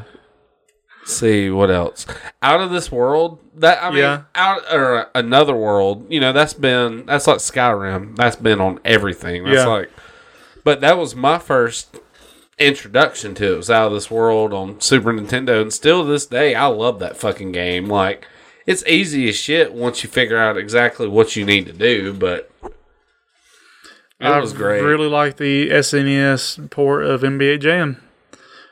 see what else? Out of this world. That I mean, Yeah. out or another world. You know, that's been that's like Skyrim. That's been on everything. That's Yeah. like, but that was my first introduction to it. Was out of this world on Super Nintendo, and still to this day, I love that fucking game. Like, it's easy as shit once you figure out exactly what you need to do. But it I was great. really like the SNES port of NBA Jam.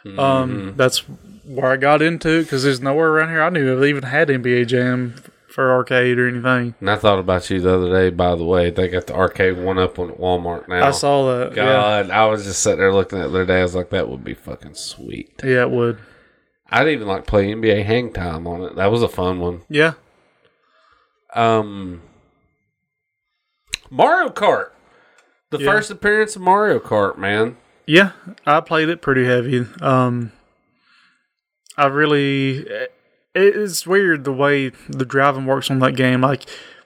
Mm-hmm. Um, that's where I got into it because there's nowhere around here I knew of even had NBA Jam for arcade or anything. And I thought about you the other day, by the way. They got the arcade one up on Walmart now. I saw that. Yeah, God, I was just sitting there looking at it the other day. I was like, that would be fucking sweet. yeah, it would. I'd even like play NBA Hang Time on it. That was a fun one. Yeah, Um, Mario Kart. The Yeah. first appearance of Mario Kart, man. Yeah. I played it pretty heavy. Um, I really, it's weird the way the driving works on that game. Like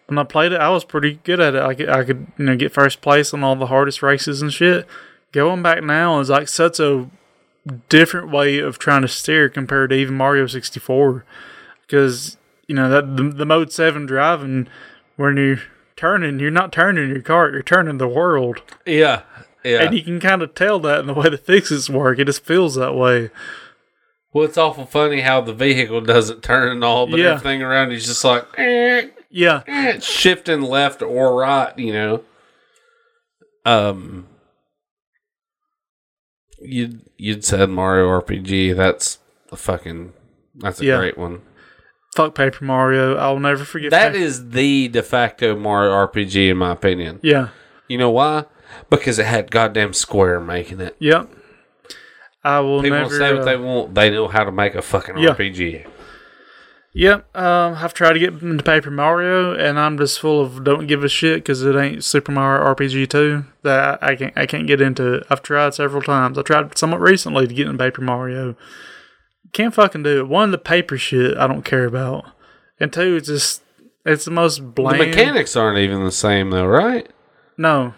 when I played it, I was pretty good at it. I could, I could you know get first place on all the hardest races and shit. Going back now is like such a different way of trying to steer compared to even Mario 64 because you know that the, the mode 7 driving when you're turning you're not turning your cart you're turning the world Yeah. Yeah. and you can kind of tell that in the way the physics work it just feels that way well, it's awful funny how the vehicle doesn't turn and all, but Yeah. everything around is just like, eh, yeah eh, shifting left or right, you know. Um, you you'd said Mario RPG. That's a fucking that's a Yeah. great one. fuck Paper Mario I'll never forget That is the de facto Mario RPG in my opinion. yeah You know why? Because it had goddamn Square making it. yep I will People never say what uh, they want. They know how to make a fucking Yeah. RPG. Yep, um, I've tried to get into Paper Mario, and I'm just full of don't give a shit because it ain't Super Mario RPG 2 that I, I can't I can't get into it. I've tried several times. I tried somewhat recently to get into Paper Mario. Can't fucking do it. One, the paper shit I don't care about, and two, it's just it's the most bland. The mechanics aren't even the same though, right? No,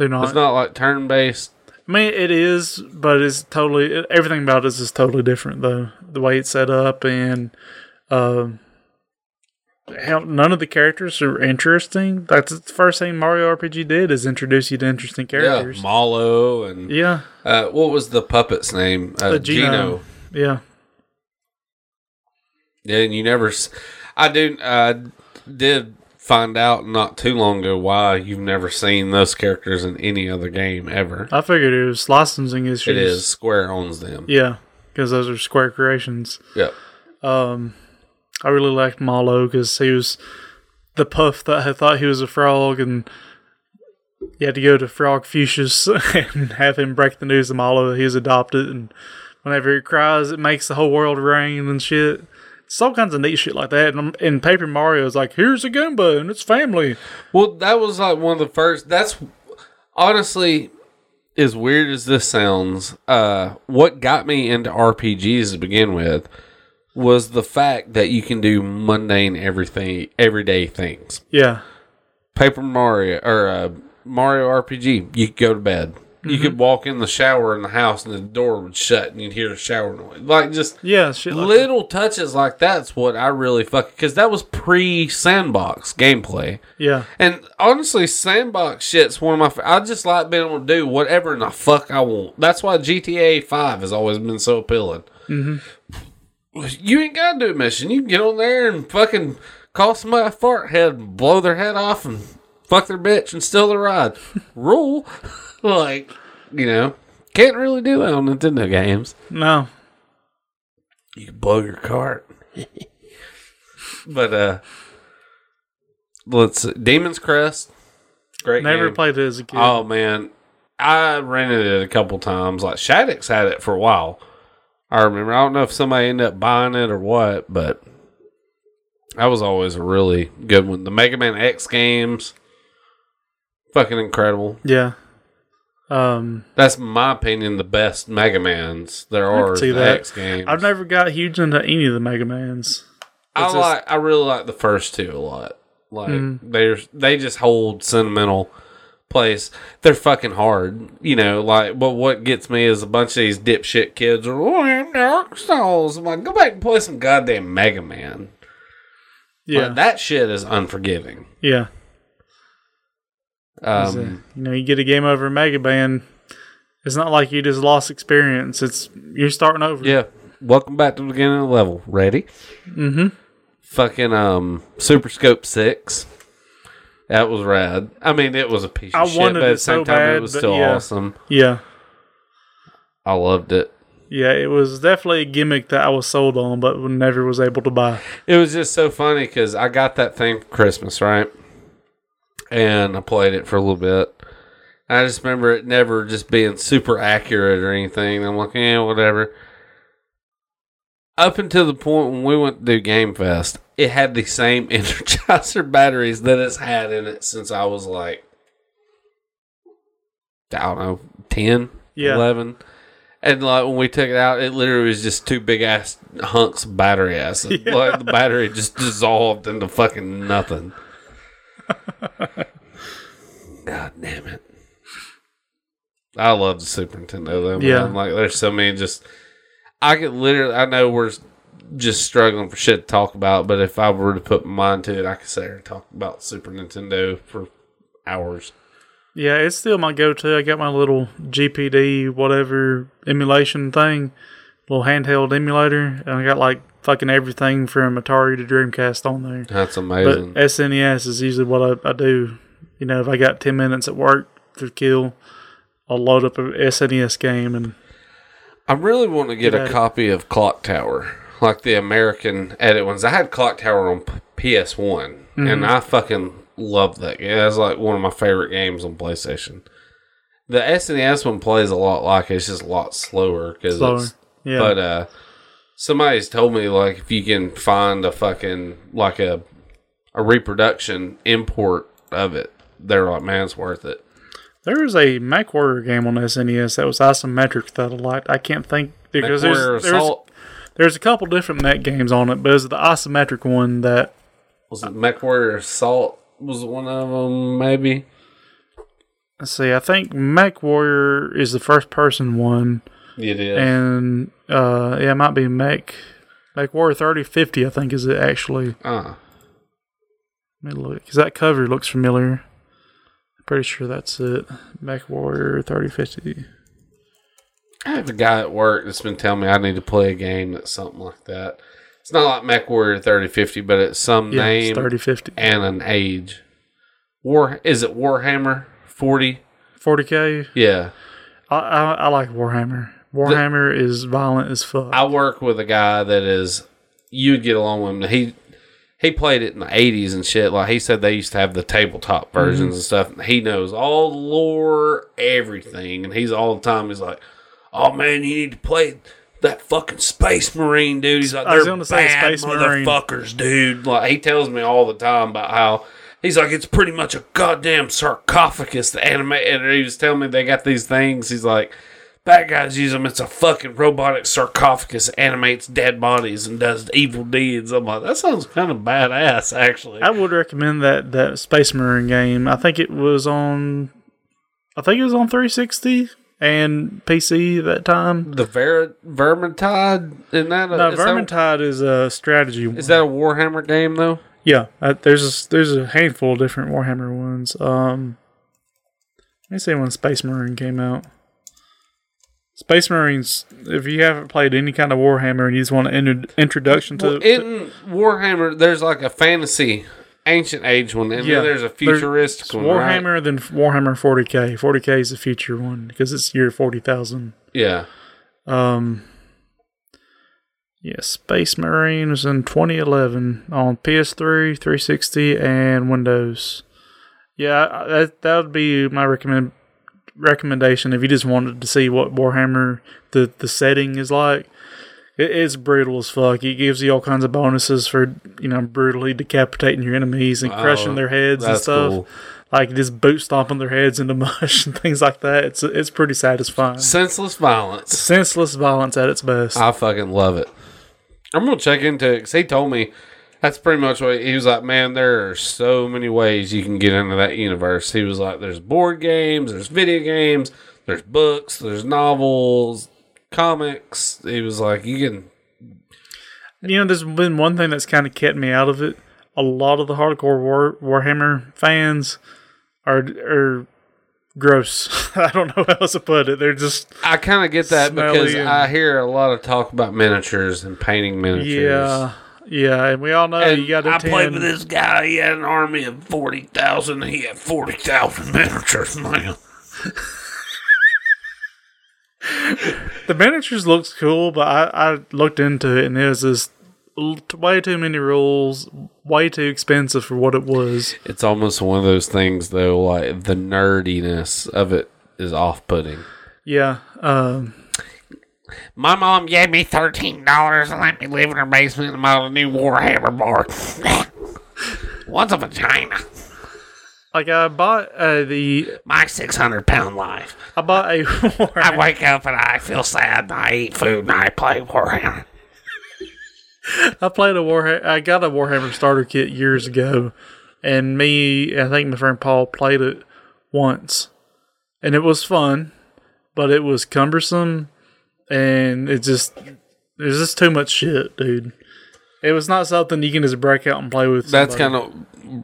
they're not. It's not like turn based. I mean, it is, but it's totally everything about it is just totally different though. The way it's set up and um, how none of the characters are interesting. That's the first thing Mario RPG did is introduce you to interesting Yeah, characters. Mallow and Yeah, uh, what was the puppet's name? Uh, The Geno. Geno. yeah, Yeah, and you never. I do. I did find out not too long ago why you've never seen those characters in any other game ever. I figured it was licensing issues. It is Square owns them. yeah, because those are Square creations. Yep. Um, I really liked Mallow because he was the puff that I thought he was a frog, and you had to go to Frogfucius and have him break the news to Mallow that he was adopted. And whenever he cries, it makes the whole world rain and shit. It's all kinds of neat shit like that. And in Paper Mario, it's like, here's a Goomba and its family. Well, that was like one of the first. That's honestly, as weird as this sounds, uh, what got me into RPGs to begin with was the fact that you can do mundane everything, everyday things. Yeah, Paper Mario or uh, Mario RPG, you go to bed. You could walk in the shower in the house and the door would shut and you'd hear a shower noise. Like just yeah, shit like that. little touches like that's what I really fuck because that was pre sandbox gameplay. Yeah, And honestly, sandbox shit's one of my. I just like being able to do whatever in the fuck I want. That's why GTA Five has always been so appealing. Mm-hmm. You ain't gotta do a mission. You can get on there and fucking call somebody a fart head, and blow their head off, and fuck their bitch and steal their ride. Rule, like you know, can't really do that on Nintendo games. no. You can blow your cart. but uh, let's Demon's Crest. Great Never game. played it as a kid. Oh man, I rented it a couple times. Like Shaddix had it for a while. I remember. I don't know if somebody ended up buying it or what, but that was always a really good one. The Mega Man X games, fucking incredible. Yeah. Um, That's my opinion. The best Mega Mans there are. see the that. X games. I've never got huge into any of the Mega Mans. I just- like. I really like the first two a lot. Like Mm. they're they just hold sentimental place. They're fucking hard, you know. Like, but what gets me is a bunch of these dipshit kids are oh, Dark Souls. I'm like, go back and play some goddamn Mega Man. Yeah. Like, that shit is unforgiving. yeah. Um, you know, you get a game over Mega Man. It's not like you just lost experience. It's you're starting over. yeah. Welcome back to the beginning of the level. Ready? Mm-hmm. Fucking um, Super Scope Six. That was rad. I mean, it was a piece of I shit, but at the same so time, bad, it was still yeah. awesome. Yeah. I loved it. Yeah. It was definitely a gimmick that I was sold on, but never was able to buy. It was just so funny because I got that thing for Christmas, right? And I played it for a little bit. I just remember it never just being super accurate or anything. I'm like, yeah, whatever. Up until the point when we went to do Game Fest, it had the same Energizer batteries that it's had in it since I was like, I don't know, 10, Yeah. 11. And like when we took it out, it literally was just two big ass hunks of battery acid. Yeah. Like the battery just dissolved into fucking nothing. God damn it. I love the Super Nintendo though, Yeah. man. Like there's so many just I could literally I know we're just struggling for shit to talk about, but if I were to put my mind to it, I could sit here and talk about Super Nintendo for hours. Yeah, it's still my go-to. I got my little GPD whatever emulation thing, little handheld emulator, and I got like fucking everything from Atari to Dreamcast on there. That's amazing. But. SNES is usually what I, I do. You know, if I got ten minutes at work to kill, I'll load up a SNES game and I really want to get Get a at it. copy of Clock Tower, like the American edit ones. I had Clock Tower on PS1, Mm-hmm. and I fucking love that game. That's like one of my favorite games on PlayStation. The SNES one plays a lot like it. It's just a lot slower because slower. it's. Yeah, But uh, somebody's told me like if you can find a fucking like a a reproduction import of it, they're like, man, it's worth it. there was a MechWarrior game on SNES that was isometric that I liked. I can't think because there's MechWarrior there's, there's a couple different mech games on it, but it was the isometric one that was it MechWarrior Assault was one of them, maybe. Let's see. I think Mech Warrior is the first person one, It is. and uh, yeah, it might be Mech Mech Warrior thirty fifty. I think is it actually. uh, Let me look because that cover looks familiar. Pretty sure that's it. Mech Warrior thirty fifty. I have a guy at work that's been telling me I need to play a game that's something like that. It's not like MechWarrior 3050, but it's some Yeah, name it's thirty fifty. and an age. War is it Warhammer 40? Forty K. Yeah. I, I I like Warhammer. Warhammer is violent as fuck. I work with a guy that is you'd get along with him. He he played it in the 80s and shit. Like he said they used to have the tabletop mhm. versions and stuff. He knows all the lore, everything. And he's all the time he's like, "Oh man, you need to play that fucking Space Marine, dude." He's like, "They're bad Space Marine." motherfuckers, dude." Like he tells me all the time about how he's like, "It's pretty much a goddamn sarcophagus." The anime, and he was telling me they got these things. He's like. Bad guys use them. It's a fucking robotic sarcophagus that animates dead bodies and does evil deeds. I'm like, that sounds kind of badass, actually. I would recommend that that Space Marine game. I think it was on. I think it was on 360 and PC at that time. the Ver- Vermintide, isn't that a, No, is, Vermintide is a strategy. is that a Warhammer game though? Yeah, uh, there's a, there's a handful of different Warhammer ones. Um, let me see when Space Marine came out. Space Marines. If you haven't played any kind of Warhammer and you just want an intro- introduction to, Well, in Warhammer, there's like a fantasy, ancient age one, and Yeah, then there's a futuristic one. right? Warhammer, then Warhammer 40k. 40k is the future one because it's year 40,000. Yeah. Um, Yeah, Space Marine was in 2011 on PS3, 360, and Windows. Yeah, that that would be my recommend recommendation if you just wanted to see what Warhammer the the setting is like. It, it's brutal as fuck. It gives you all kinds of bonuses for you know brutally decapitating your enemies and crushing their heads and stuff. cool. Like just boot stomping their heads into mush and things like that. It's it's pretty satisfying. Senseless violence. Senseless violence at its best. I fucking love it. I'm gonna check into it because he told me that's pretty much what he was like. Man, there are so many ways you can get into that universe. He was like, "There's board games, there's video games, there's books, there's novels, comics." He was like, "You can." You know, there's been one thing that's kind of kept me out of it. A lot of the hardcore War, Warhammer fans are are gross. I don't know how else to put it. They're just I kind of get that because and- I hear a lot of talk about miniatures and painting miniatures. yeah, yeah, and we all know And you got to I played with this guy. He had an army of 40,000. He had 40,000 miniatures, man. The miniatures looks cool, but I, I looked into it and it was just way too many rules, way too expensive for what it was. It's almost one of those things, though. Like the nerdiness of it is off-putting. Yeah, um, My mom gave me $13 and let me live in her basement and build a new Warhammer bar. What's a vagina? like I bought uh, the My 600 pound life. I bought a I wake up and I feel sad and I eat food and I play Warhammer. I played a Warhammer. I got a Warhammer starter kit years ago, and me, I think my friend Paul played it once, and it was fun, but it was cumbersome, and it just there's just too much shit, dude. It was not something you can just break out and play with. That's kind of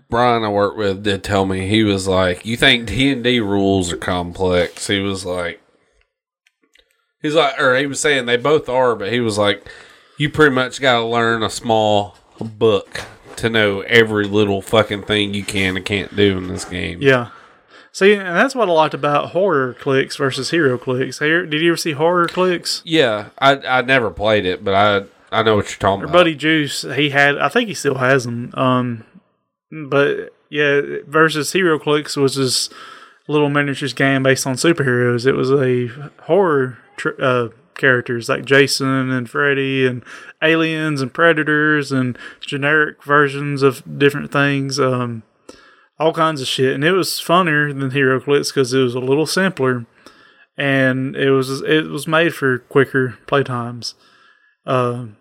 Brian I worked with did tell me he was like, "You think D and D rules are complex?" He was like, he's like, or he was saying they both are, but he was like, you pretty much got to learn a small book to know every little fucking thing you can and can't do in this game. yeah. See, and that's what I liked about HorrorClix versus HeroClix. Here, did you ever see HorrorClix? Yeah, I I never played it, but I I know what you're talking Our about. buddy Juice, he had, I think he still has them. Um, but yeah, versus HeroClix was this little miniatures game based on superheroes. It was a horror tr- uh, characters like Jason and Freddy and aliens and predators and generic versions of different things. Um, all kinds of shit, and it was funnier than HeroClix because it was a little simpler, and it was it was made for quicker playtimes. Um,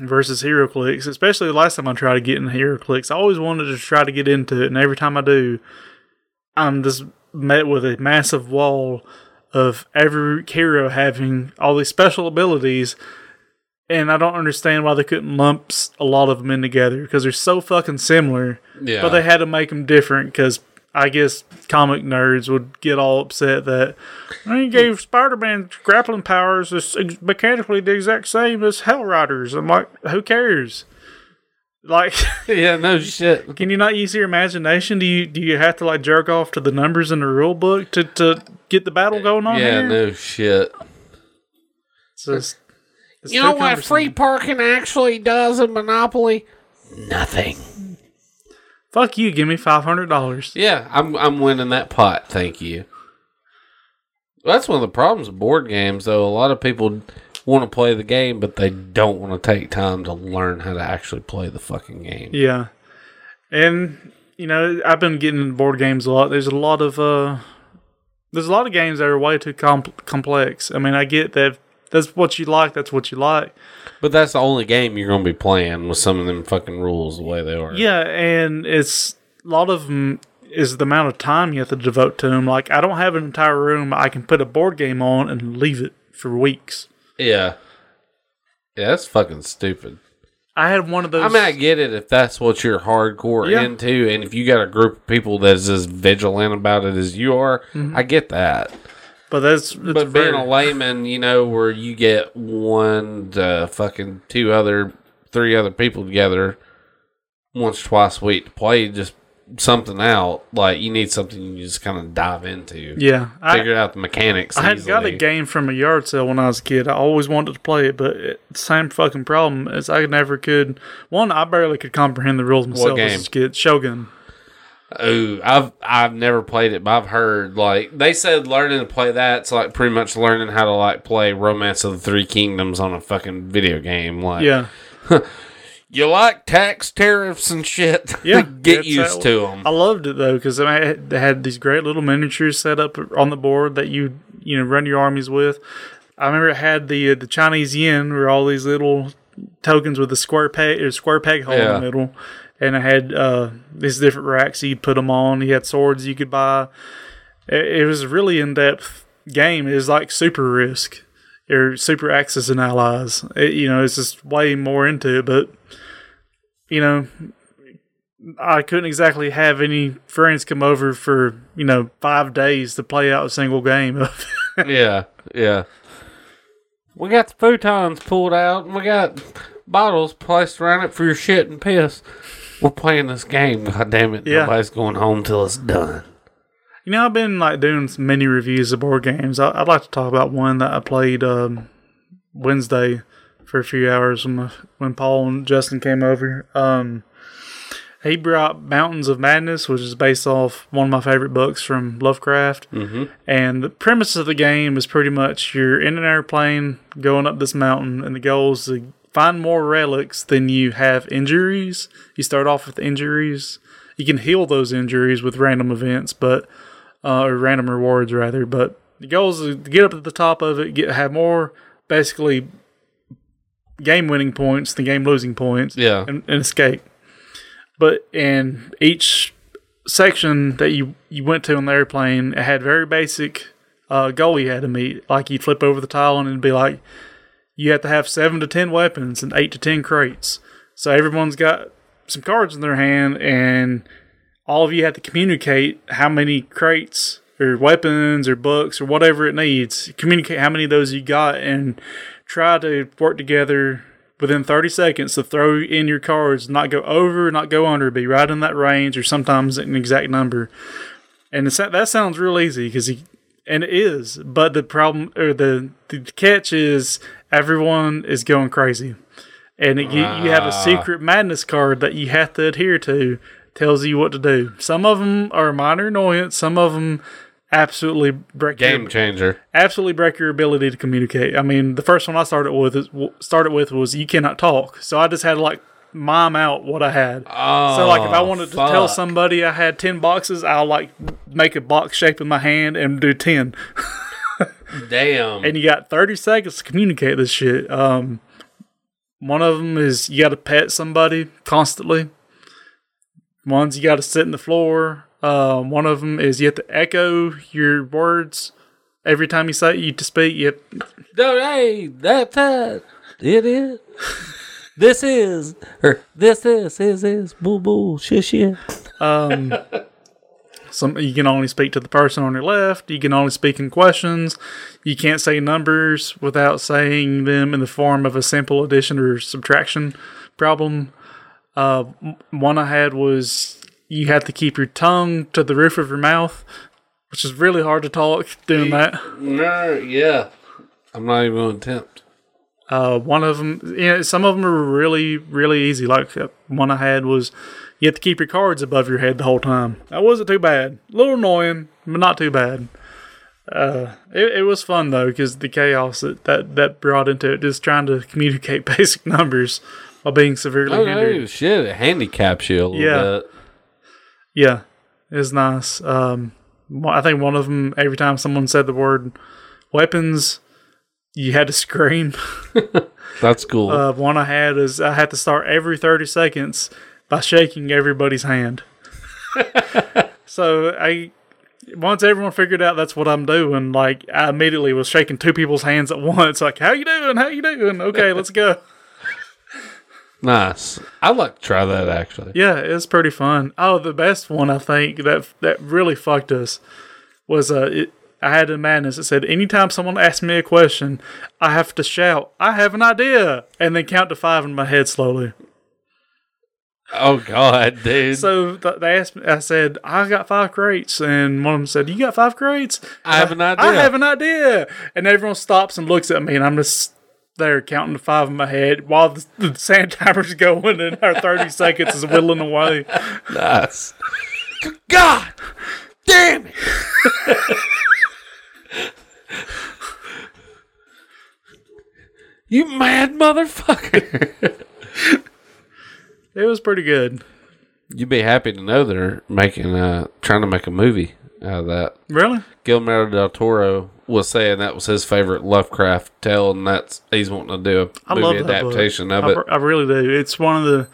versus HeroClix, especially the last time I tried to get into HeroClix. I always wanted to try to get into it, and every time I do, I'm just met with a massive wall of every hero having all these special abilities. And I don't understand why they couldn't lump a lot of them in together because they're so fucking similar. Yeah. But they had to make them different because I guess comic nerds would get all upset that they gave Spider-Man grappling powers mechanically the exact same as Hell Riders. I'm like, who cares? Like, yeah, no shit. can you not use your imagination? Do you do you have to like jerk off to the numbers in the rule book to, to get the battle eh, going on? Yeah, here? no shit. It's just- it's You know what free parking actually does in Monopoly? Nothing. Fuck you! Give me five hundred dollars. Yeah, I'm I'm winning that pot. Thank you. That's one of the problems with board games, though. A lot of people want to play the game, but they don't want to take time to learn how to actually play the fucking game. Yeah, and you know I've been getting into board games a lot. There's a lot of uh, there's a lot of games that are way too com- complex. I mean, I get that that's what you like. That's what you like. But that's the only game you're going to be playing with some of them fucking rules the way they are. Yeah, and it's a lot of them is the amount of time you have to devote to them. Like I don't have an entire room I can put a board game on and leave it for weeks. Yeah. Yeah, that's fucking stupid. I had one of those. I mean, I get it if that's what you're hardcore Yeah. into, and if you got a group of people that's as vigilant about it as you are, mm-hmm. I get that. But that's it's But being a layman, you know, where you get one to fucking two other, three other people together once, twice a week to play, just something out, like you need something you just kind of dive into. Yeah, I, Figure out the mechanics. I had got a game from a yard sale when I was a kid. I always wanted to play it, but it, same fucking problem is I never could. One, I barely could comprehend the rules myself game? as a kid. Shogun. Ooh, I've I've never played it, but I've heard like they said learning to play that's like pretty much learning how to like play Romance of the Three Kingdoms on a fucking video game. Like, Yeah, you like tax tariffs and shit. Yeah, get used to them. I loved it though because I mean, they had these great little miniatures set up on the board that you you know run your armies with. I remember it had the uh, the Chinese yen, where all these little tokens with a square peg or square peg hole in the middle, and I had uh, these different racks you'd put them on. You had swords you could buy. It, it was a really in depth game. It was like Super Risk or Super Axis and Allies. It, you know, it's just way more into it, but you know, I couldn't exactly have any friends come over for you know five days to play out a single game. yeah, yeah. We got the futons pulled out, and we got bottles placed around it for your shit and piss. We're playing this game. God damn it! Yeah. Nobody's going home till it's done. you know, I've been like doing many reviews of board games. I, I'd like to talk about one that I played um, Wednesday for a few hours when when Paul and Justin came over. Um, he brought Mountains of Madness, which is based off one of my favorite books from Lovecraft. Mm-hmm. And the premise of the game is pretty much you're in an airplane going up this mountain, and the goal is to find more relics than you have injuries. You start off with injuries. You can heal those injuries with random events, but uh, or random rewards rather. But the goal is to get up to the top of it, get have more basically game winning points than game losing points Yeah. and, and escape. But in each section that you, you went to on the airplane, it had very basic uh, goal you had to meet. Like you'd flip over the tile and it'd be like you have to have seven to ten weapons and eight to ten crates. So everyone's got some cards in their hand, and all of you have to communicate how many crates or weapons or books or whatever it needs. Communicate how many of those you got and try to work together within 30 seconds to throw in your cards, not go over, not go under, be right in that range or sometimes an exact number. And that sounds real easy because he, and it is, but the problem or the, the catch is everyone is going crazy. And it, you, you have a secret madness card that you have to adhere to, tells you what to do. Some of them are minor annoyance, some of them absolutely break your- Game changer. absolutely break your ability to communicate. I mean, the first one I started with is, started with was you cannot talk, so I just had to like mime out what I had. Oh, so like if I oh, wanted to tell somebody I had ten boxes, I'll like make a box shape in my hand and do ten. damn, And you got thirty seconds to communicate this shit. Um, one of them is you got to pet somebody constantly. One's you got to sit in the floor. Um, one of them is you have to echo your words every time you say you to speak. You have, no, hey, that's that. It is. This is, or this is, is, is, boo, boo, shit, shit. Um, some you can only speak to the person on your left. You can only speak in questions. You can't say numbers without saying them in the form of a simple addition or subtraction problem. Uh, one I had was you have to keep your tongue to the roof of your mouth, which is really hard to talk doing that. No, yeah. I'm not even going to attempt. Uh, one of them, you know, some of them are really, really easy. Like uh, one I had was you have to keep your cards above your head the whole time. That wasn't too bad. A little annoying, but not too bad. Uh, it, it was fun though because the chaos that, that that brought into it, just trying to communicate basic numbers while being severely Oh, hindered. no, shit. It handicaps you a little Yeah. bit. Yeah, it's nice. Um, I think one of them every time someone said the word weapons, you had to scream. That's cool. Uh, one I had is I had to start every 30 seconds by shaking everybody's hand. so I, once everyone figured out that's what I'm doing, like I immediately was shaking two people's hands at once. Like, how you doing? How you doing? Okay, let's go. nice. I'd like to try that, actually. Yeah, it's pretty fun. Oh, the best one I think that that really fucked us was uh, it, I had a madness that said anytime someone asks me a question, I have to shout, "I have an idea," and then count to five in my head slowly. Oh God, dude! So they asked me, I said, I got five crates. And one of them said, You got five crates? I have an idea. I have an idea. And everyone stops and looks at me, and I'm just there counting to five in my head while the, the sand timer's going and our 30 seconds is whittling away. nice. God damn it! you mad motherfucker! It was pretty good. You'd be happy to know they're making, uh, trying to make a movie out of that. Really? Guillermo del Toro was saying that was his favorite Lovecraft tale, and that's he's wanting to do a I movie that book. adaptation of it. I really do. It's one of the.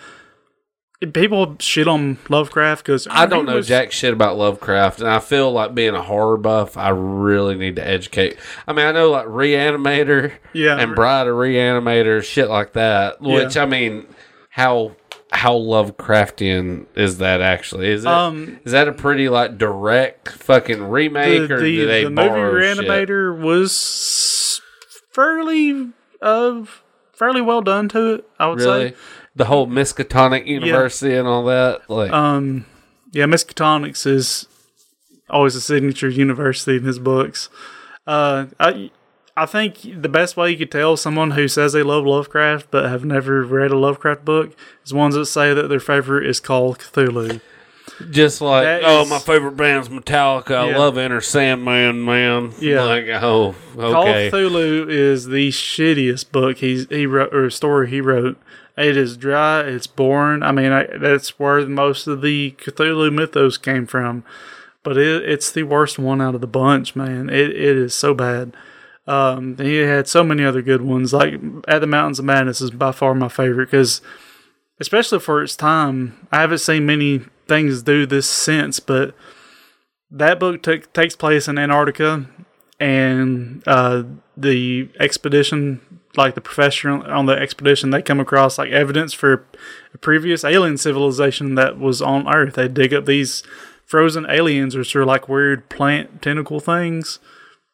People shit on Lovecraft because I don't know jack shit about Lovecraft, and I feel like being a horror buff, I really need to educate. I mean, I know like Reanimator, Yeah. and Bride of Reanimator, shit like that. Which I mean, how how Lovecraftian is that actually? Is it is Um, that a pretty like direct fucking remake, The, or the, do they the movie borrow shit? Reanimator was fairly, uh, fairly well done to it. I would Really, say. the whole Miskatonic University and all that, like. Um, yeah, Miskatonics is always a signature university in his books. Uh, I I think the best way you could tell someone who says they love Lovecraft but have never read a Lovecraft book is ones that say that their favorite is called Cthulhu. Just like, That oh, is- my favorite band's Metallica. I love Enter Sandman, man. Yeah. Like, oh, Call okay. of Cthulhu is the shittiest book he's he wrote or story he wrote. It is dry. It's boring. I mean, I, that's where most of the Cthulhu mythos came from. But it, it's the worst one out of the bunch, man. It it is so bad. Um, he had so many other good ones. Like At the Mountains of Madness is by far my favorite because, especially for its time, I haven't seen many things do this since. But that book takes place in Antarctica, and uh, the expedition, like the professor on the expedition, they come across like evidence for a previous alien civilization that was on Earth. They dig up these frozen aliens, which are like weird plant tentacle things.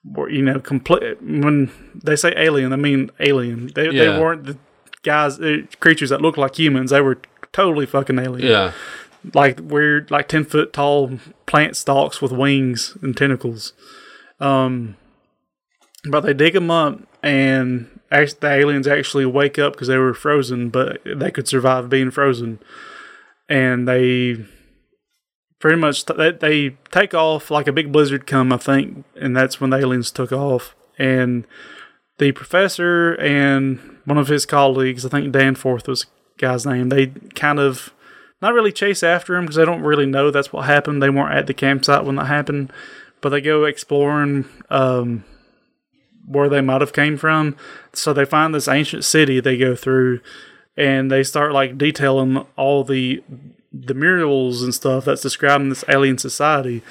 You know, complete when they say alien, I mean alien. They Yeah. they weren't the guys, creatures that look like humans. They were totally fucking alien yeah. like weird, like ten foot tall plant stalks with wings and tentacles. Um, but they dig them up, and the aliens actually wake up because they were frozen, but they could survive being frozen, and they pretty much t- they, they take off like a big blizzard come, I think, and that's when the aliens took off, and the professor and one of his colleagues, I think Danforth was guy's name, they kind of not really chase after him because they don't really know that's what happened. They weren't at the campsite when that happened, but they go exploring um, where they might have came from. So they find this ancient city they go through, and they start like detailing all the the murals and stuff that's describing this alien society.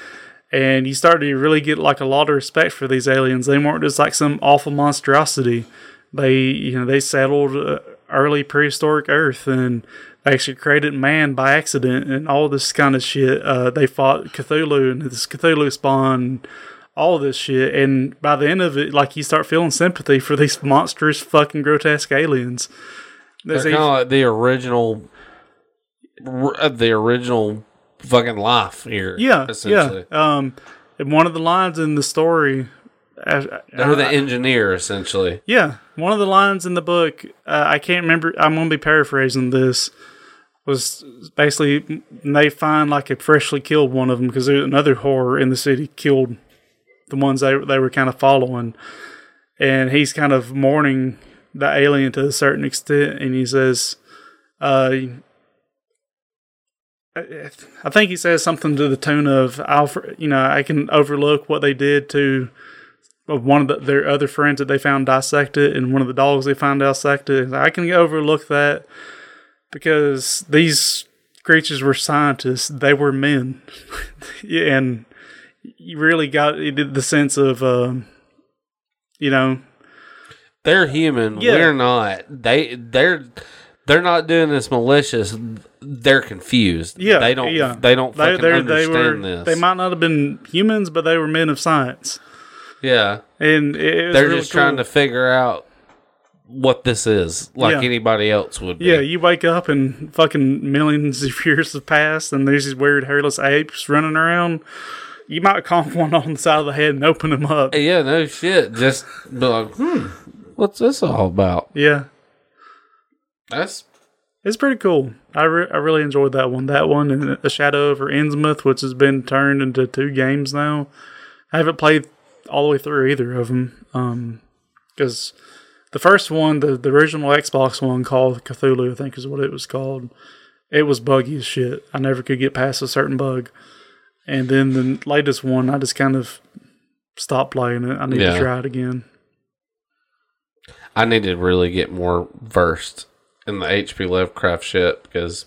And you start to really get like a lot of respect for these aliens. They weren't just like some awful monstrosity. They, you know, they settled uh, early prehistoric Earth and they actually created man by accident and all this kind of shit. Uh, they fought Cthulhu and this Cthulhu spawn, all this shit. And by the end of it, like you start feeling sympathy for these monstrous, fucking grotesque aliens. They're kind of like the original, the original fucking life here. yeah, essentially. yeah. Um, and one of the lines in the story, uh, They're the engineer, essentially. Yeah, one of the lines in the book, uh, I can't remember. I'm going to be paraphrasing this. Was basically they find like a freshly killed one of them because another horror in the city killed the ones they they were kind of following, and he's kind of mourning the alien to a certain extent, and he says, uh, I think he says something to the tune of, "I'll, you know, I can overlook what they did to one of the, their other friends that they found dissected and one of the dogs they found dissected. I can overlook that because these creatures were scientists. They were men. And you really got the sense of, um, you know, They're human. Yeah. We're not. They they're they're not doing this malicious. They're confused. yeah, They don't. yeah. They don't They, fucking they're- they understand were, this. They might not have been humans, but they were men of science. yeah. And it, it was They're really just trying to figure out what this is, like Yeah. anybody else would. Be. Yeah, you wake up and fucking millions of years have passed, and there's these weird hairless apes running around. You might conk one on the side of the head and open them up. yeah, no shit. Just be like, hmm, what's this all about? Yeah, That's it's pretty cool. I, re- I really enjoyed that one. That one and The Shadow over Innsmouth, which has been turned into two games now. I haven't played all the way through either of them. Because um, the first one, the, the original Xbox one called Cthulhu, I think is what it was called. It was buggy as shit. I never could get past a certain bug. And then the latest one, I just kind of stopped playing it. I need Yeah. to try it again. I need to really get more versed in the HP Lovecraft shit because,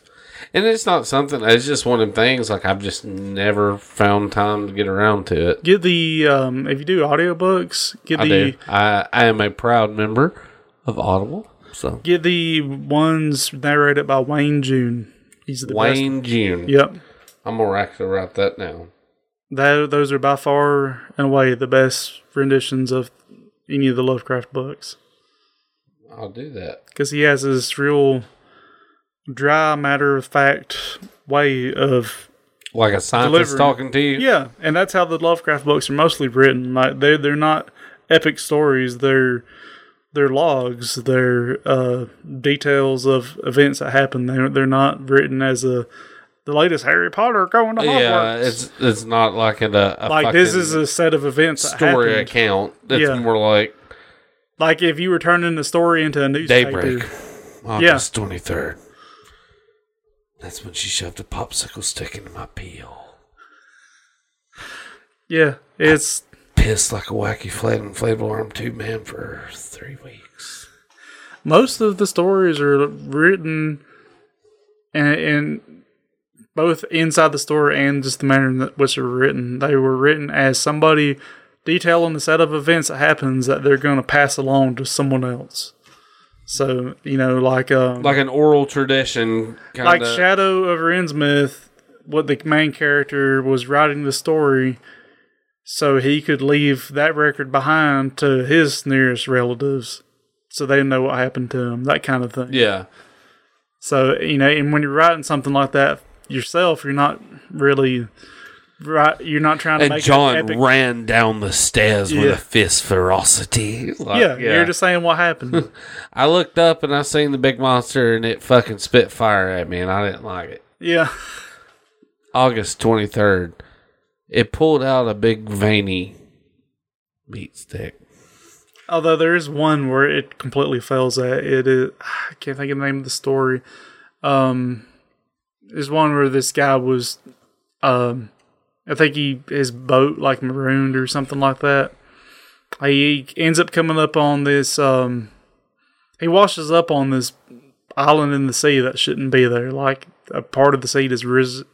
and it's not something. It's just one of them things. Like I've just never found time to get around to it. Get the, um, if you do audiobooks, get I the. do. I I am a proud member of Audible. So Get the ones narrated by Wayne June. He's the Wayne June. Yep. I'm gonna actually write that down. That those are by far and away the best renditions of any of the Lovecraft books I'll do that. because he has this real dry, matter of fact way of Like a scientist Delivering. talking to you. yeah, and that's how the Lovecraft books are mostly written. Like they they're not epic stories. They're they're logs. They're uh, details of events that happen. They're they're not written as a the latest Harry Potter going to Hogwarts. Yeah, it's it's not like a, a like this is a set of events that story account. It's Yeah. more like Like if you were turning the story into a newspaper. daybreak, August twenty third. That's when she shoved a popsicle stick into my peel. Yeah, it's Pissed like a wacky flat inflatable arm tube man for three weeks. most of the stories are written and, and both inside the story and just the manner in which they were written. They were written as somebody detailing the set of events that happens that they're going to pass along to someone else. So you know, like um, Like an oral tradition, kind like of. Shadow over Innsmouth, what the main character was writing the story so he could leave that record behind to his nearest relatives so they know what happened to him, that kind of thing. yeah, So, you know, and when you're writing something like that yourself, you're not really right you're not trying to and make John an epic ran down the stairs with Yeah. a fist ferocity. Like, yeah, you're just saying what happened. I looked up and I seen the big monster and it fucking spit fire at me and I didn't like it. yeah. August 23rd, it pulled out a big veiny meat stick. Although there is one where it completely fails at it is I can't think of the name of the story. Um there's one where this guy was um I think he his boat like marooned or something like that. He ends up coming up on this um he washes up on this island in the sea that shouldn't be there. Like a part of the sea has ris-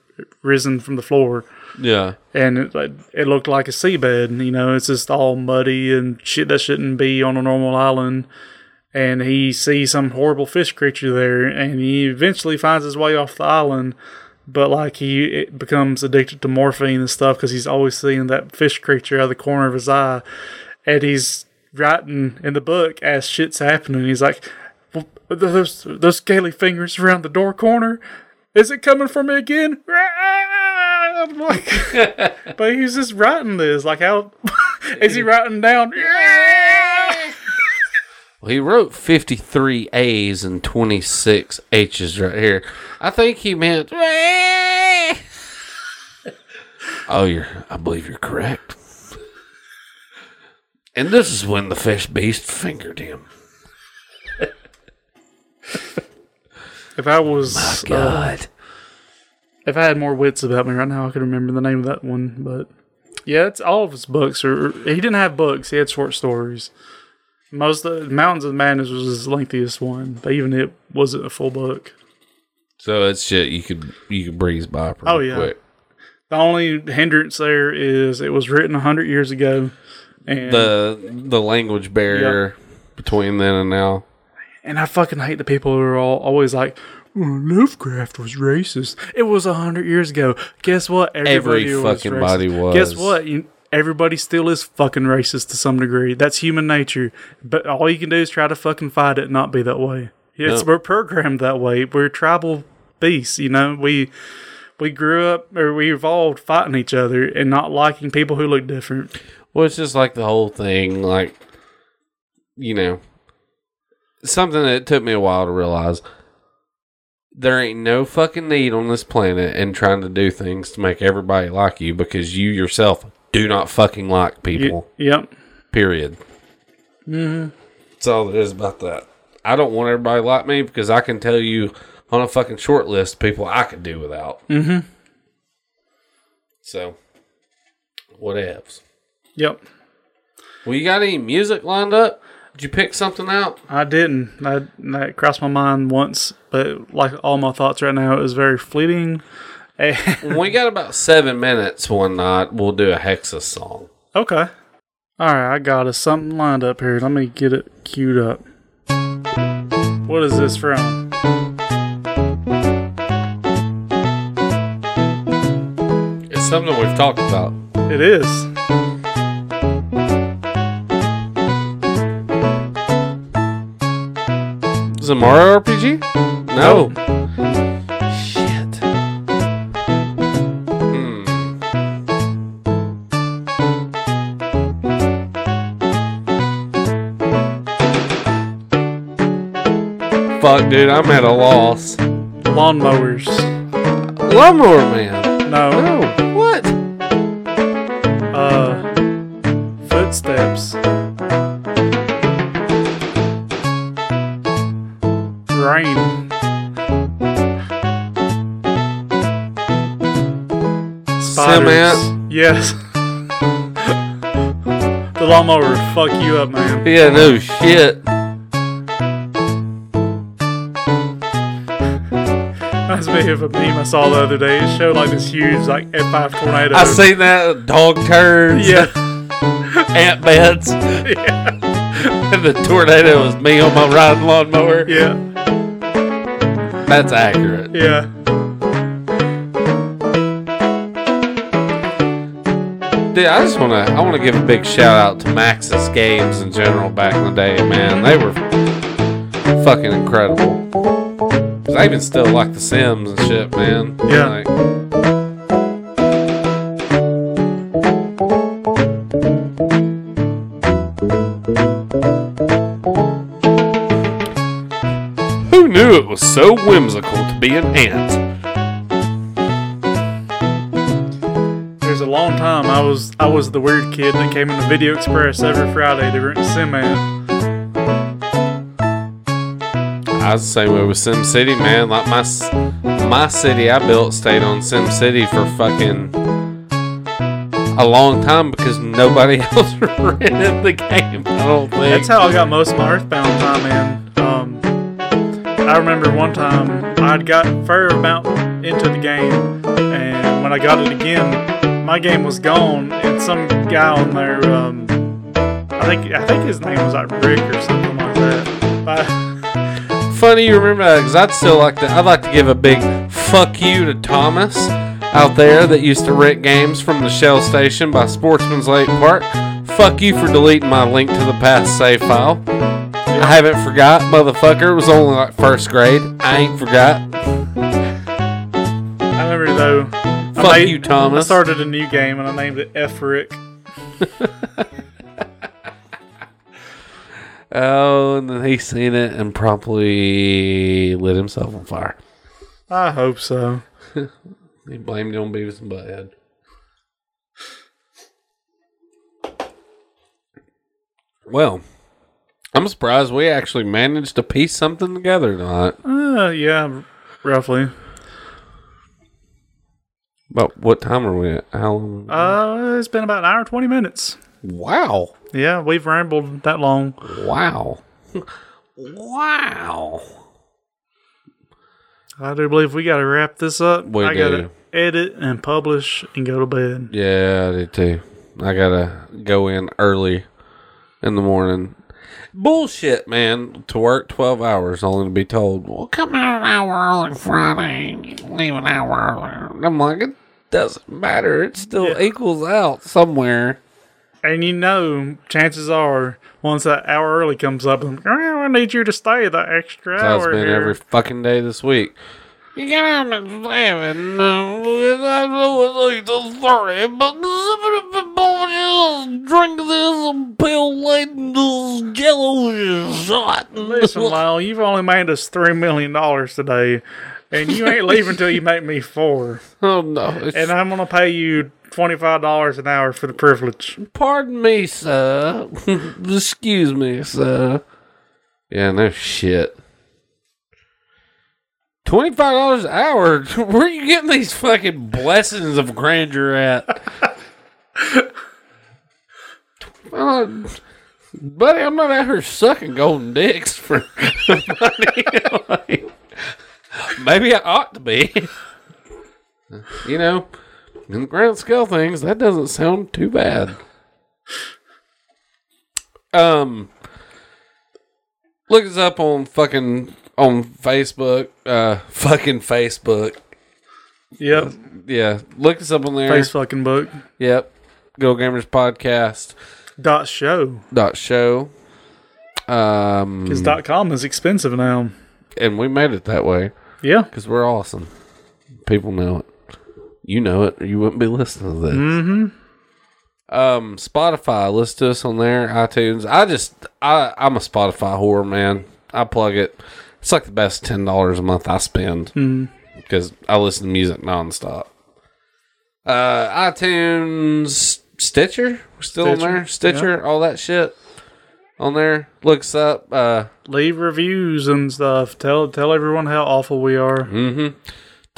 risen from the floor Yeah. and it, like, it looked like a seabed. You know, it's just all muddy and shit that shouldn't be on a normal island. And he sees some horrible fish creature there, and he eventually finds his way off the island. But like he it becomes addicted to morphine and stuff because he's always seeing that fish creature out of the corner of his eye, and he's writing in the book as shit's happening. He's like, "Well, "Those those scaly fingers around the door corner, is it coming for me again?" I'm like, but he's just writing this. Like, how is he writing down? Well, he wrote 53 A's and 26 H's right here. I think he meant. oh, you're. I believe you're correct. And this is when the fish beast fingered him. If I was, uh, God. if I had more wits about me right now, I could remember the name of that one. But yeah, it's all of his books. Or he didn't have books; he had short stories. Most of the Mountains of Madness was his lengthiest one, but even it wasn't a full book. so it's shit you could you could breeze by pretty Oh, yeah. quick. The only hindrance there is it was written hundred years ago, and The the language barrier between then and now. And I fucking hate the people who are all always like, "Oh, Lovecraft was racist. It was a hundred years ago. Guess what? Every was fucking body was. Guess what? You, everybody still is fucking racist to some degree. That's human nature. But all you can do is try to fucking fight it and not be that way. It's, Yeah. We're programmed that way. We're tribal beasts, you know? We we grew up or we evolved fighting each other and not liking people who look different. Well, it's just like the whole thing, like, you know, something that took me a while to realize. There ain't no fucking need on this planet in trying to do things to make everybody like you because you yourself do not fucking like Y- people. yep. Period. Mm-hmm. That's all there is about that. I don't want everybody like me because I can tell you on a fucking short list people I could do without. Mhm. So, whatevs. Yep. Well, you got any music lined up? Did you pick something out? I didn't. I, that crossed my mind once, but like all my thoughts right now, it was very fleeting. When we got about seven minutes one night, we'll do a Hexa song. okay. All right, I got us something lined up here. Let me get it queued up. What is this from? It's something we've talked about. It is. Is it Mario RPG? No. Shit. Fuck, dude, I'm at a loss. Lawnmowers. Lawnmower Man. No. No. What? Uh, footsteps. Rain. SimAnt. Yes. the lawnmower would fuck you up, man. Yeah, no shit. Reminds me of a meme I saw the other day. It showed like this huge like F5 tornado. I seen that dog turds, Yeah. ant beds, yeah. and the tornado was me on my riding lawnmower. Yeah. That's accurate. Yeah. Dude, I just want to I want to give a big shout out to Maxis Games in general back in the day, man. They were fucking incredible. 'Cause I even still like The Sims and shit, man. Yeah. Like, Who knew it was so whimsical to be an ant? There's a long time I was I was the weird kid that came in the Video Express every Friday to rent SimAnt. I was the same way with SimCity, man. Like my my city I built stayed on SimCity for fucking a long time because nobody else rented the game. I don't think. That's how I got most of my Earthbound time in. Um, I remember one time I'd got fair amount into the game, and when I got it again, my game was gone, and some guy on there, um, I think I think his name was like Rick or something like that. But, Funny you remember that because I'd still like to. I'd like to give a big fuck you to Thomas out there that used to rent games from the Shell Station by Sportsman's Lake Park. Fuck you for deleting my link to the past save file. I haven't forgot, motherfucker. It was only like first grade. I ain't forgot. I remember though. Fuck I made- you, I started a new game and I named it F Rick. Oh, and then he seen it and promptly lit himself on fire. I hope so. He blamed it on Beavis and Butthead. Well, I'm surprised we actually managed to piece something together tonight. Uh, yeah, roughly. But what time are we at? How long? Uh, it's been about an hour and twenty minutes. wow. Yeah, we've rambled that long. Wow. wow. I do believe we got to wrap this up. We I do. gotta edit and publish and go to bed. Yeah, I did too. I gotta go in early in the morning. Bullshit, man. To work 12 hours only to be told, well, come out an hour early Friday. Leave an hour early. I'm like, it doesn't matter. It still Yeah. equals out somewhere. And you know, chances are, once that hour early comes up, I'm, "Oh, I need you to stay the extra That's hour That's been here." every fucking day this week. You got to seven. I know it's like sorry, but just drink this pill laden this jello shot. Listen, Lyle, you've only made us three million dollars today, and you ain't leaving until you make me four. Oh no! And I'm gonna pay you twenty five dollars an hour for the privilege. pardon me, sir. Excuse me, sir. Yeah, no shit. Twenty five dollars an hour. Where are you getting these fucking blessings of grandeur at? Uh, buddy, I'm not out here sucking golden dicks for money. Like, maybe I ought to be. You know, in the grand scale things, that doesn't sound too bad. Um, look us up on fucking on Facebook. Uh, fucking Facebook. Yep, Yeah, look us up on there. face fucking book Yep. Go Gamers Podcast dot show dot show. Um, because dot com is expensive now. and we made it that way Yeah, because we're awesome. People know it. You know it, or you wouldn't be listening to this. Mm-hmm. Um, Spotify. Listen to us on there. iTunes. I just, I, I'm a Spotify whore, man. I plug it. It's like the best ten dollars a month I spend because I listen to music nonstop. Uh, iTunes, Stitcher. We're still on there. Stitcher, all that shit on there. Looks up. Uh, leave reviews and stuff. Tell tell everyone how awful we are. Mm-hmm.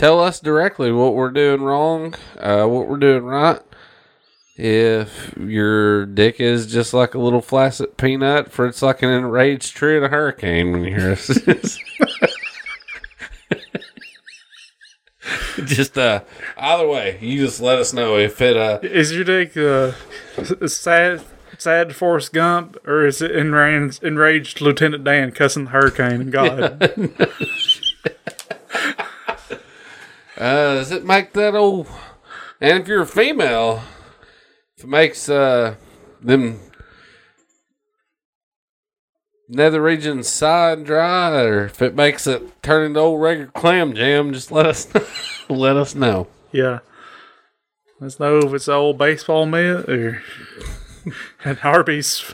Tell us directly what we're doing wrong, uh, what we're doing right. If your dick is just like a little flaccid peanut, for it's like an enraged tree in a hurricane when you hear us. just uh, either way, you just let us know if it uh Is your dick uh, sad sad Forrest Gump or is it enraged, enraged Lieutenant Dan cussing the hurricane and God? Uh, does it make that old? And if you're a female, if it makes uh them nether regions side dry, or if it makes it turn into old regular clam jam, just let us let us know. yeah. Let's know if it's old baseball mitt or at Harvey's.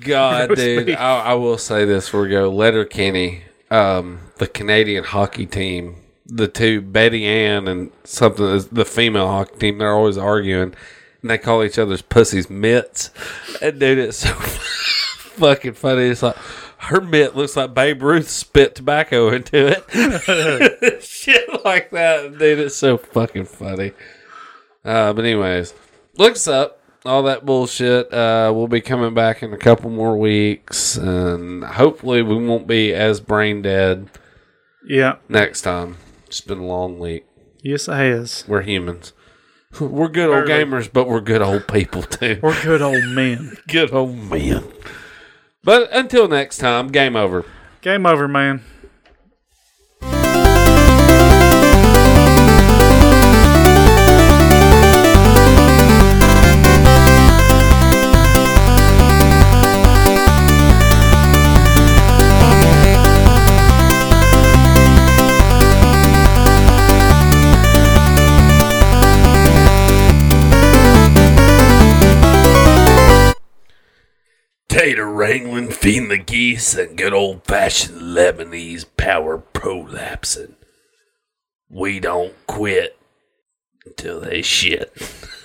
God, dude. I, I will say this before we go. Letterkenny, um, the Canadian hockey team, the two Betty Ann and something, the female hockey team, they're always arguing, and they call each other's pussies mitts. And dude, it's so fucking funny. It's like her mitt looks like Babe Ruth spit tobacco into it. Shit like that, dude. It's so fucking funny. Uh, but anyways, looks up. All that bullshit. Uh, we'll be coming back in a couple more weeks, and hopefully we won't be as brain dead Yeah. next time. It's been a long week. Yes, it has. We're humans. We're good old Barely. gamers, but we're good old people too. We're good old men. good old men. But until next time, game over. Game over, man. Tater wrangling, feeding the geese, and good old fashioned Lebanese power prolapsing. We don't quit until they shit.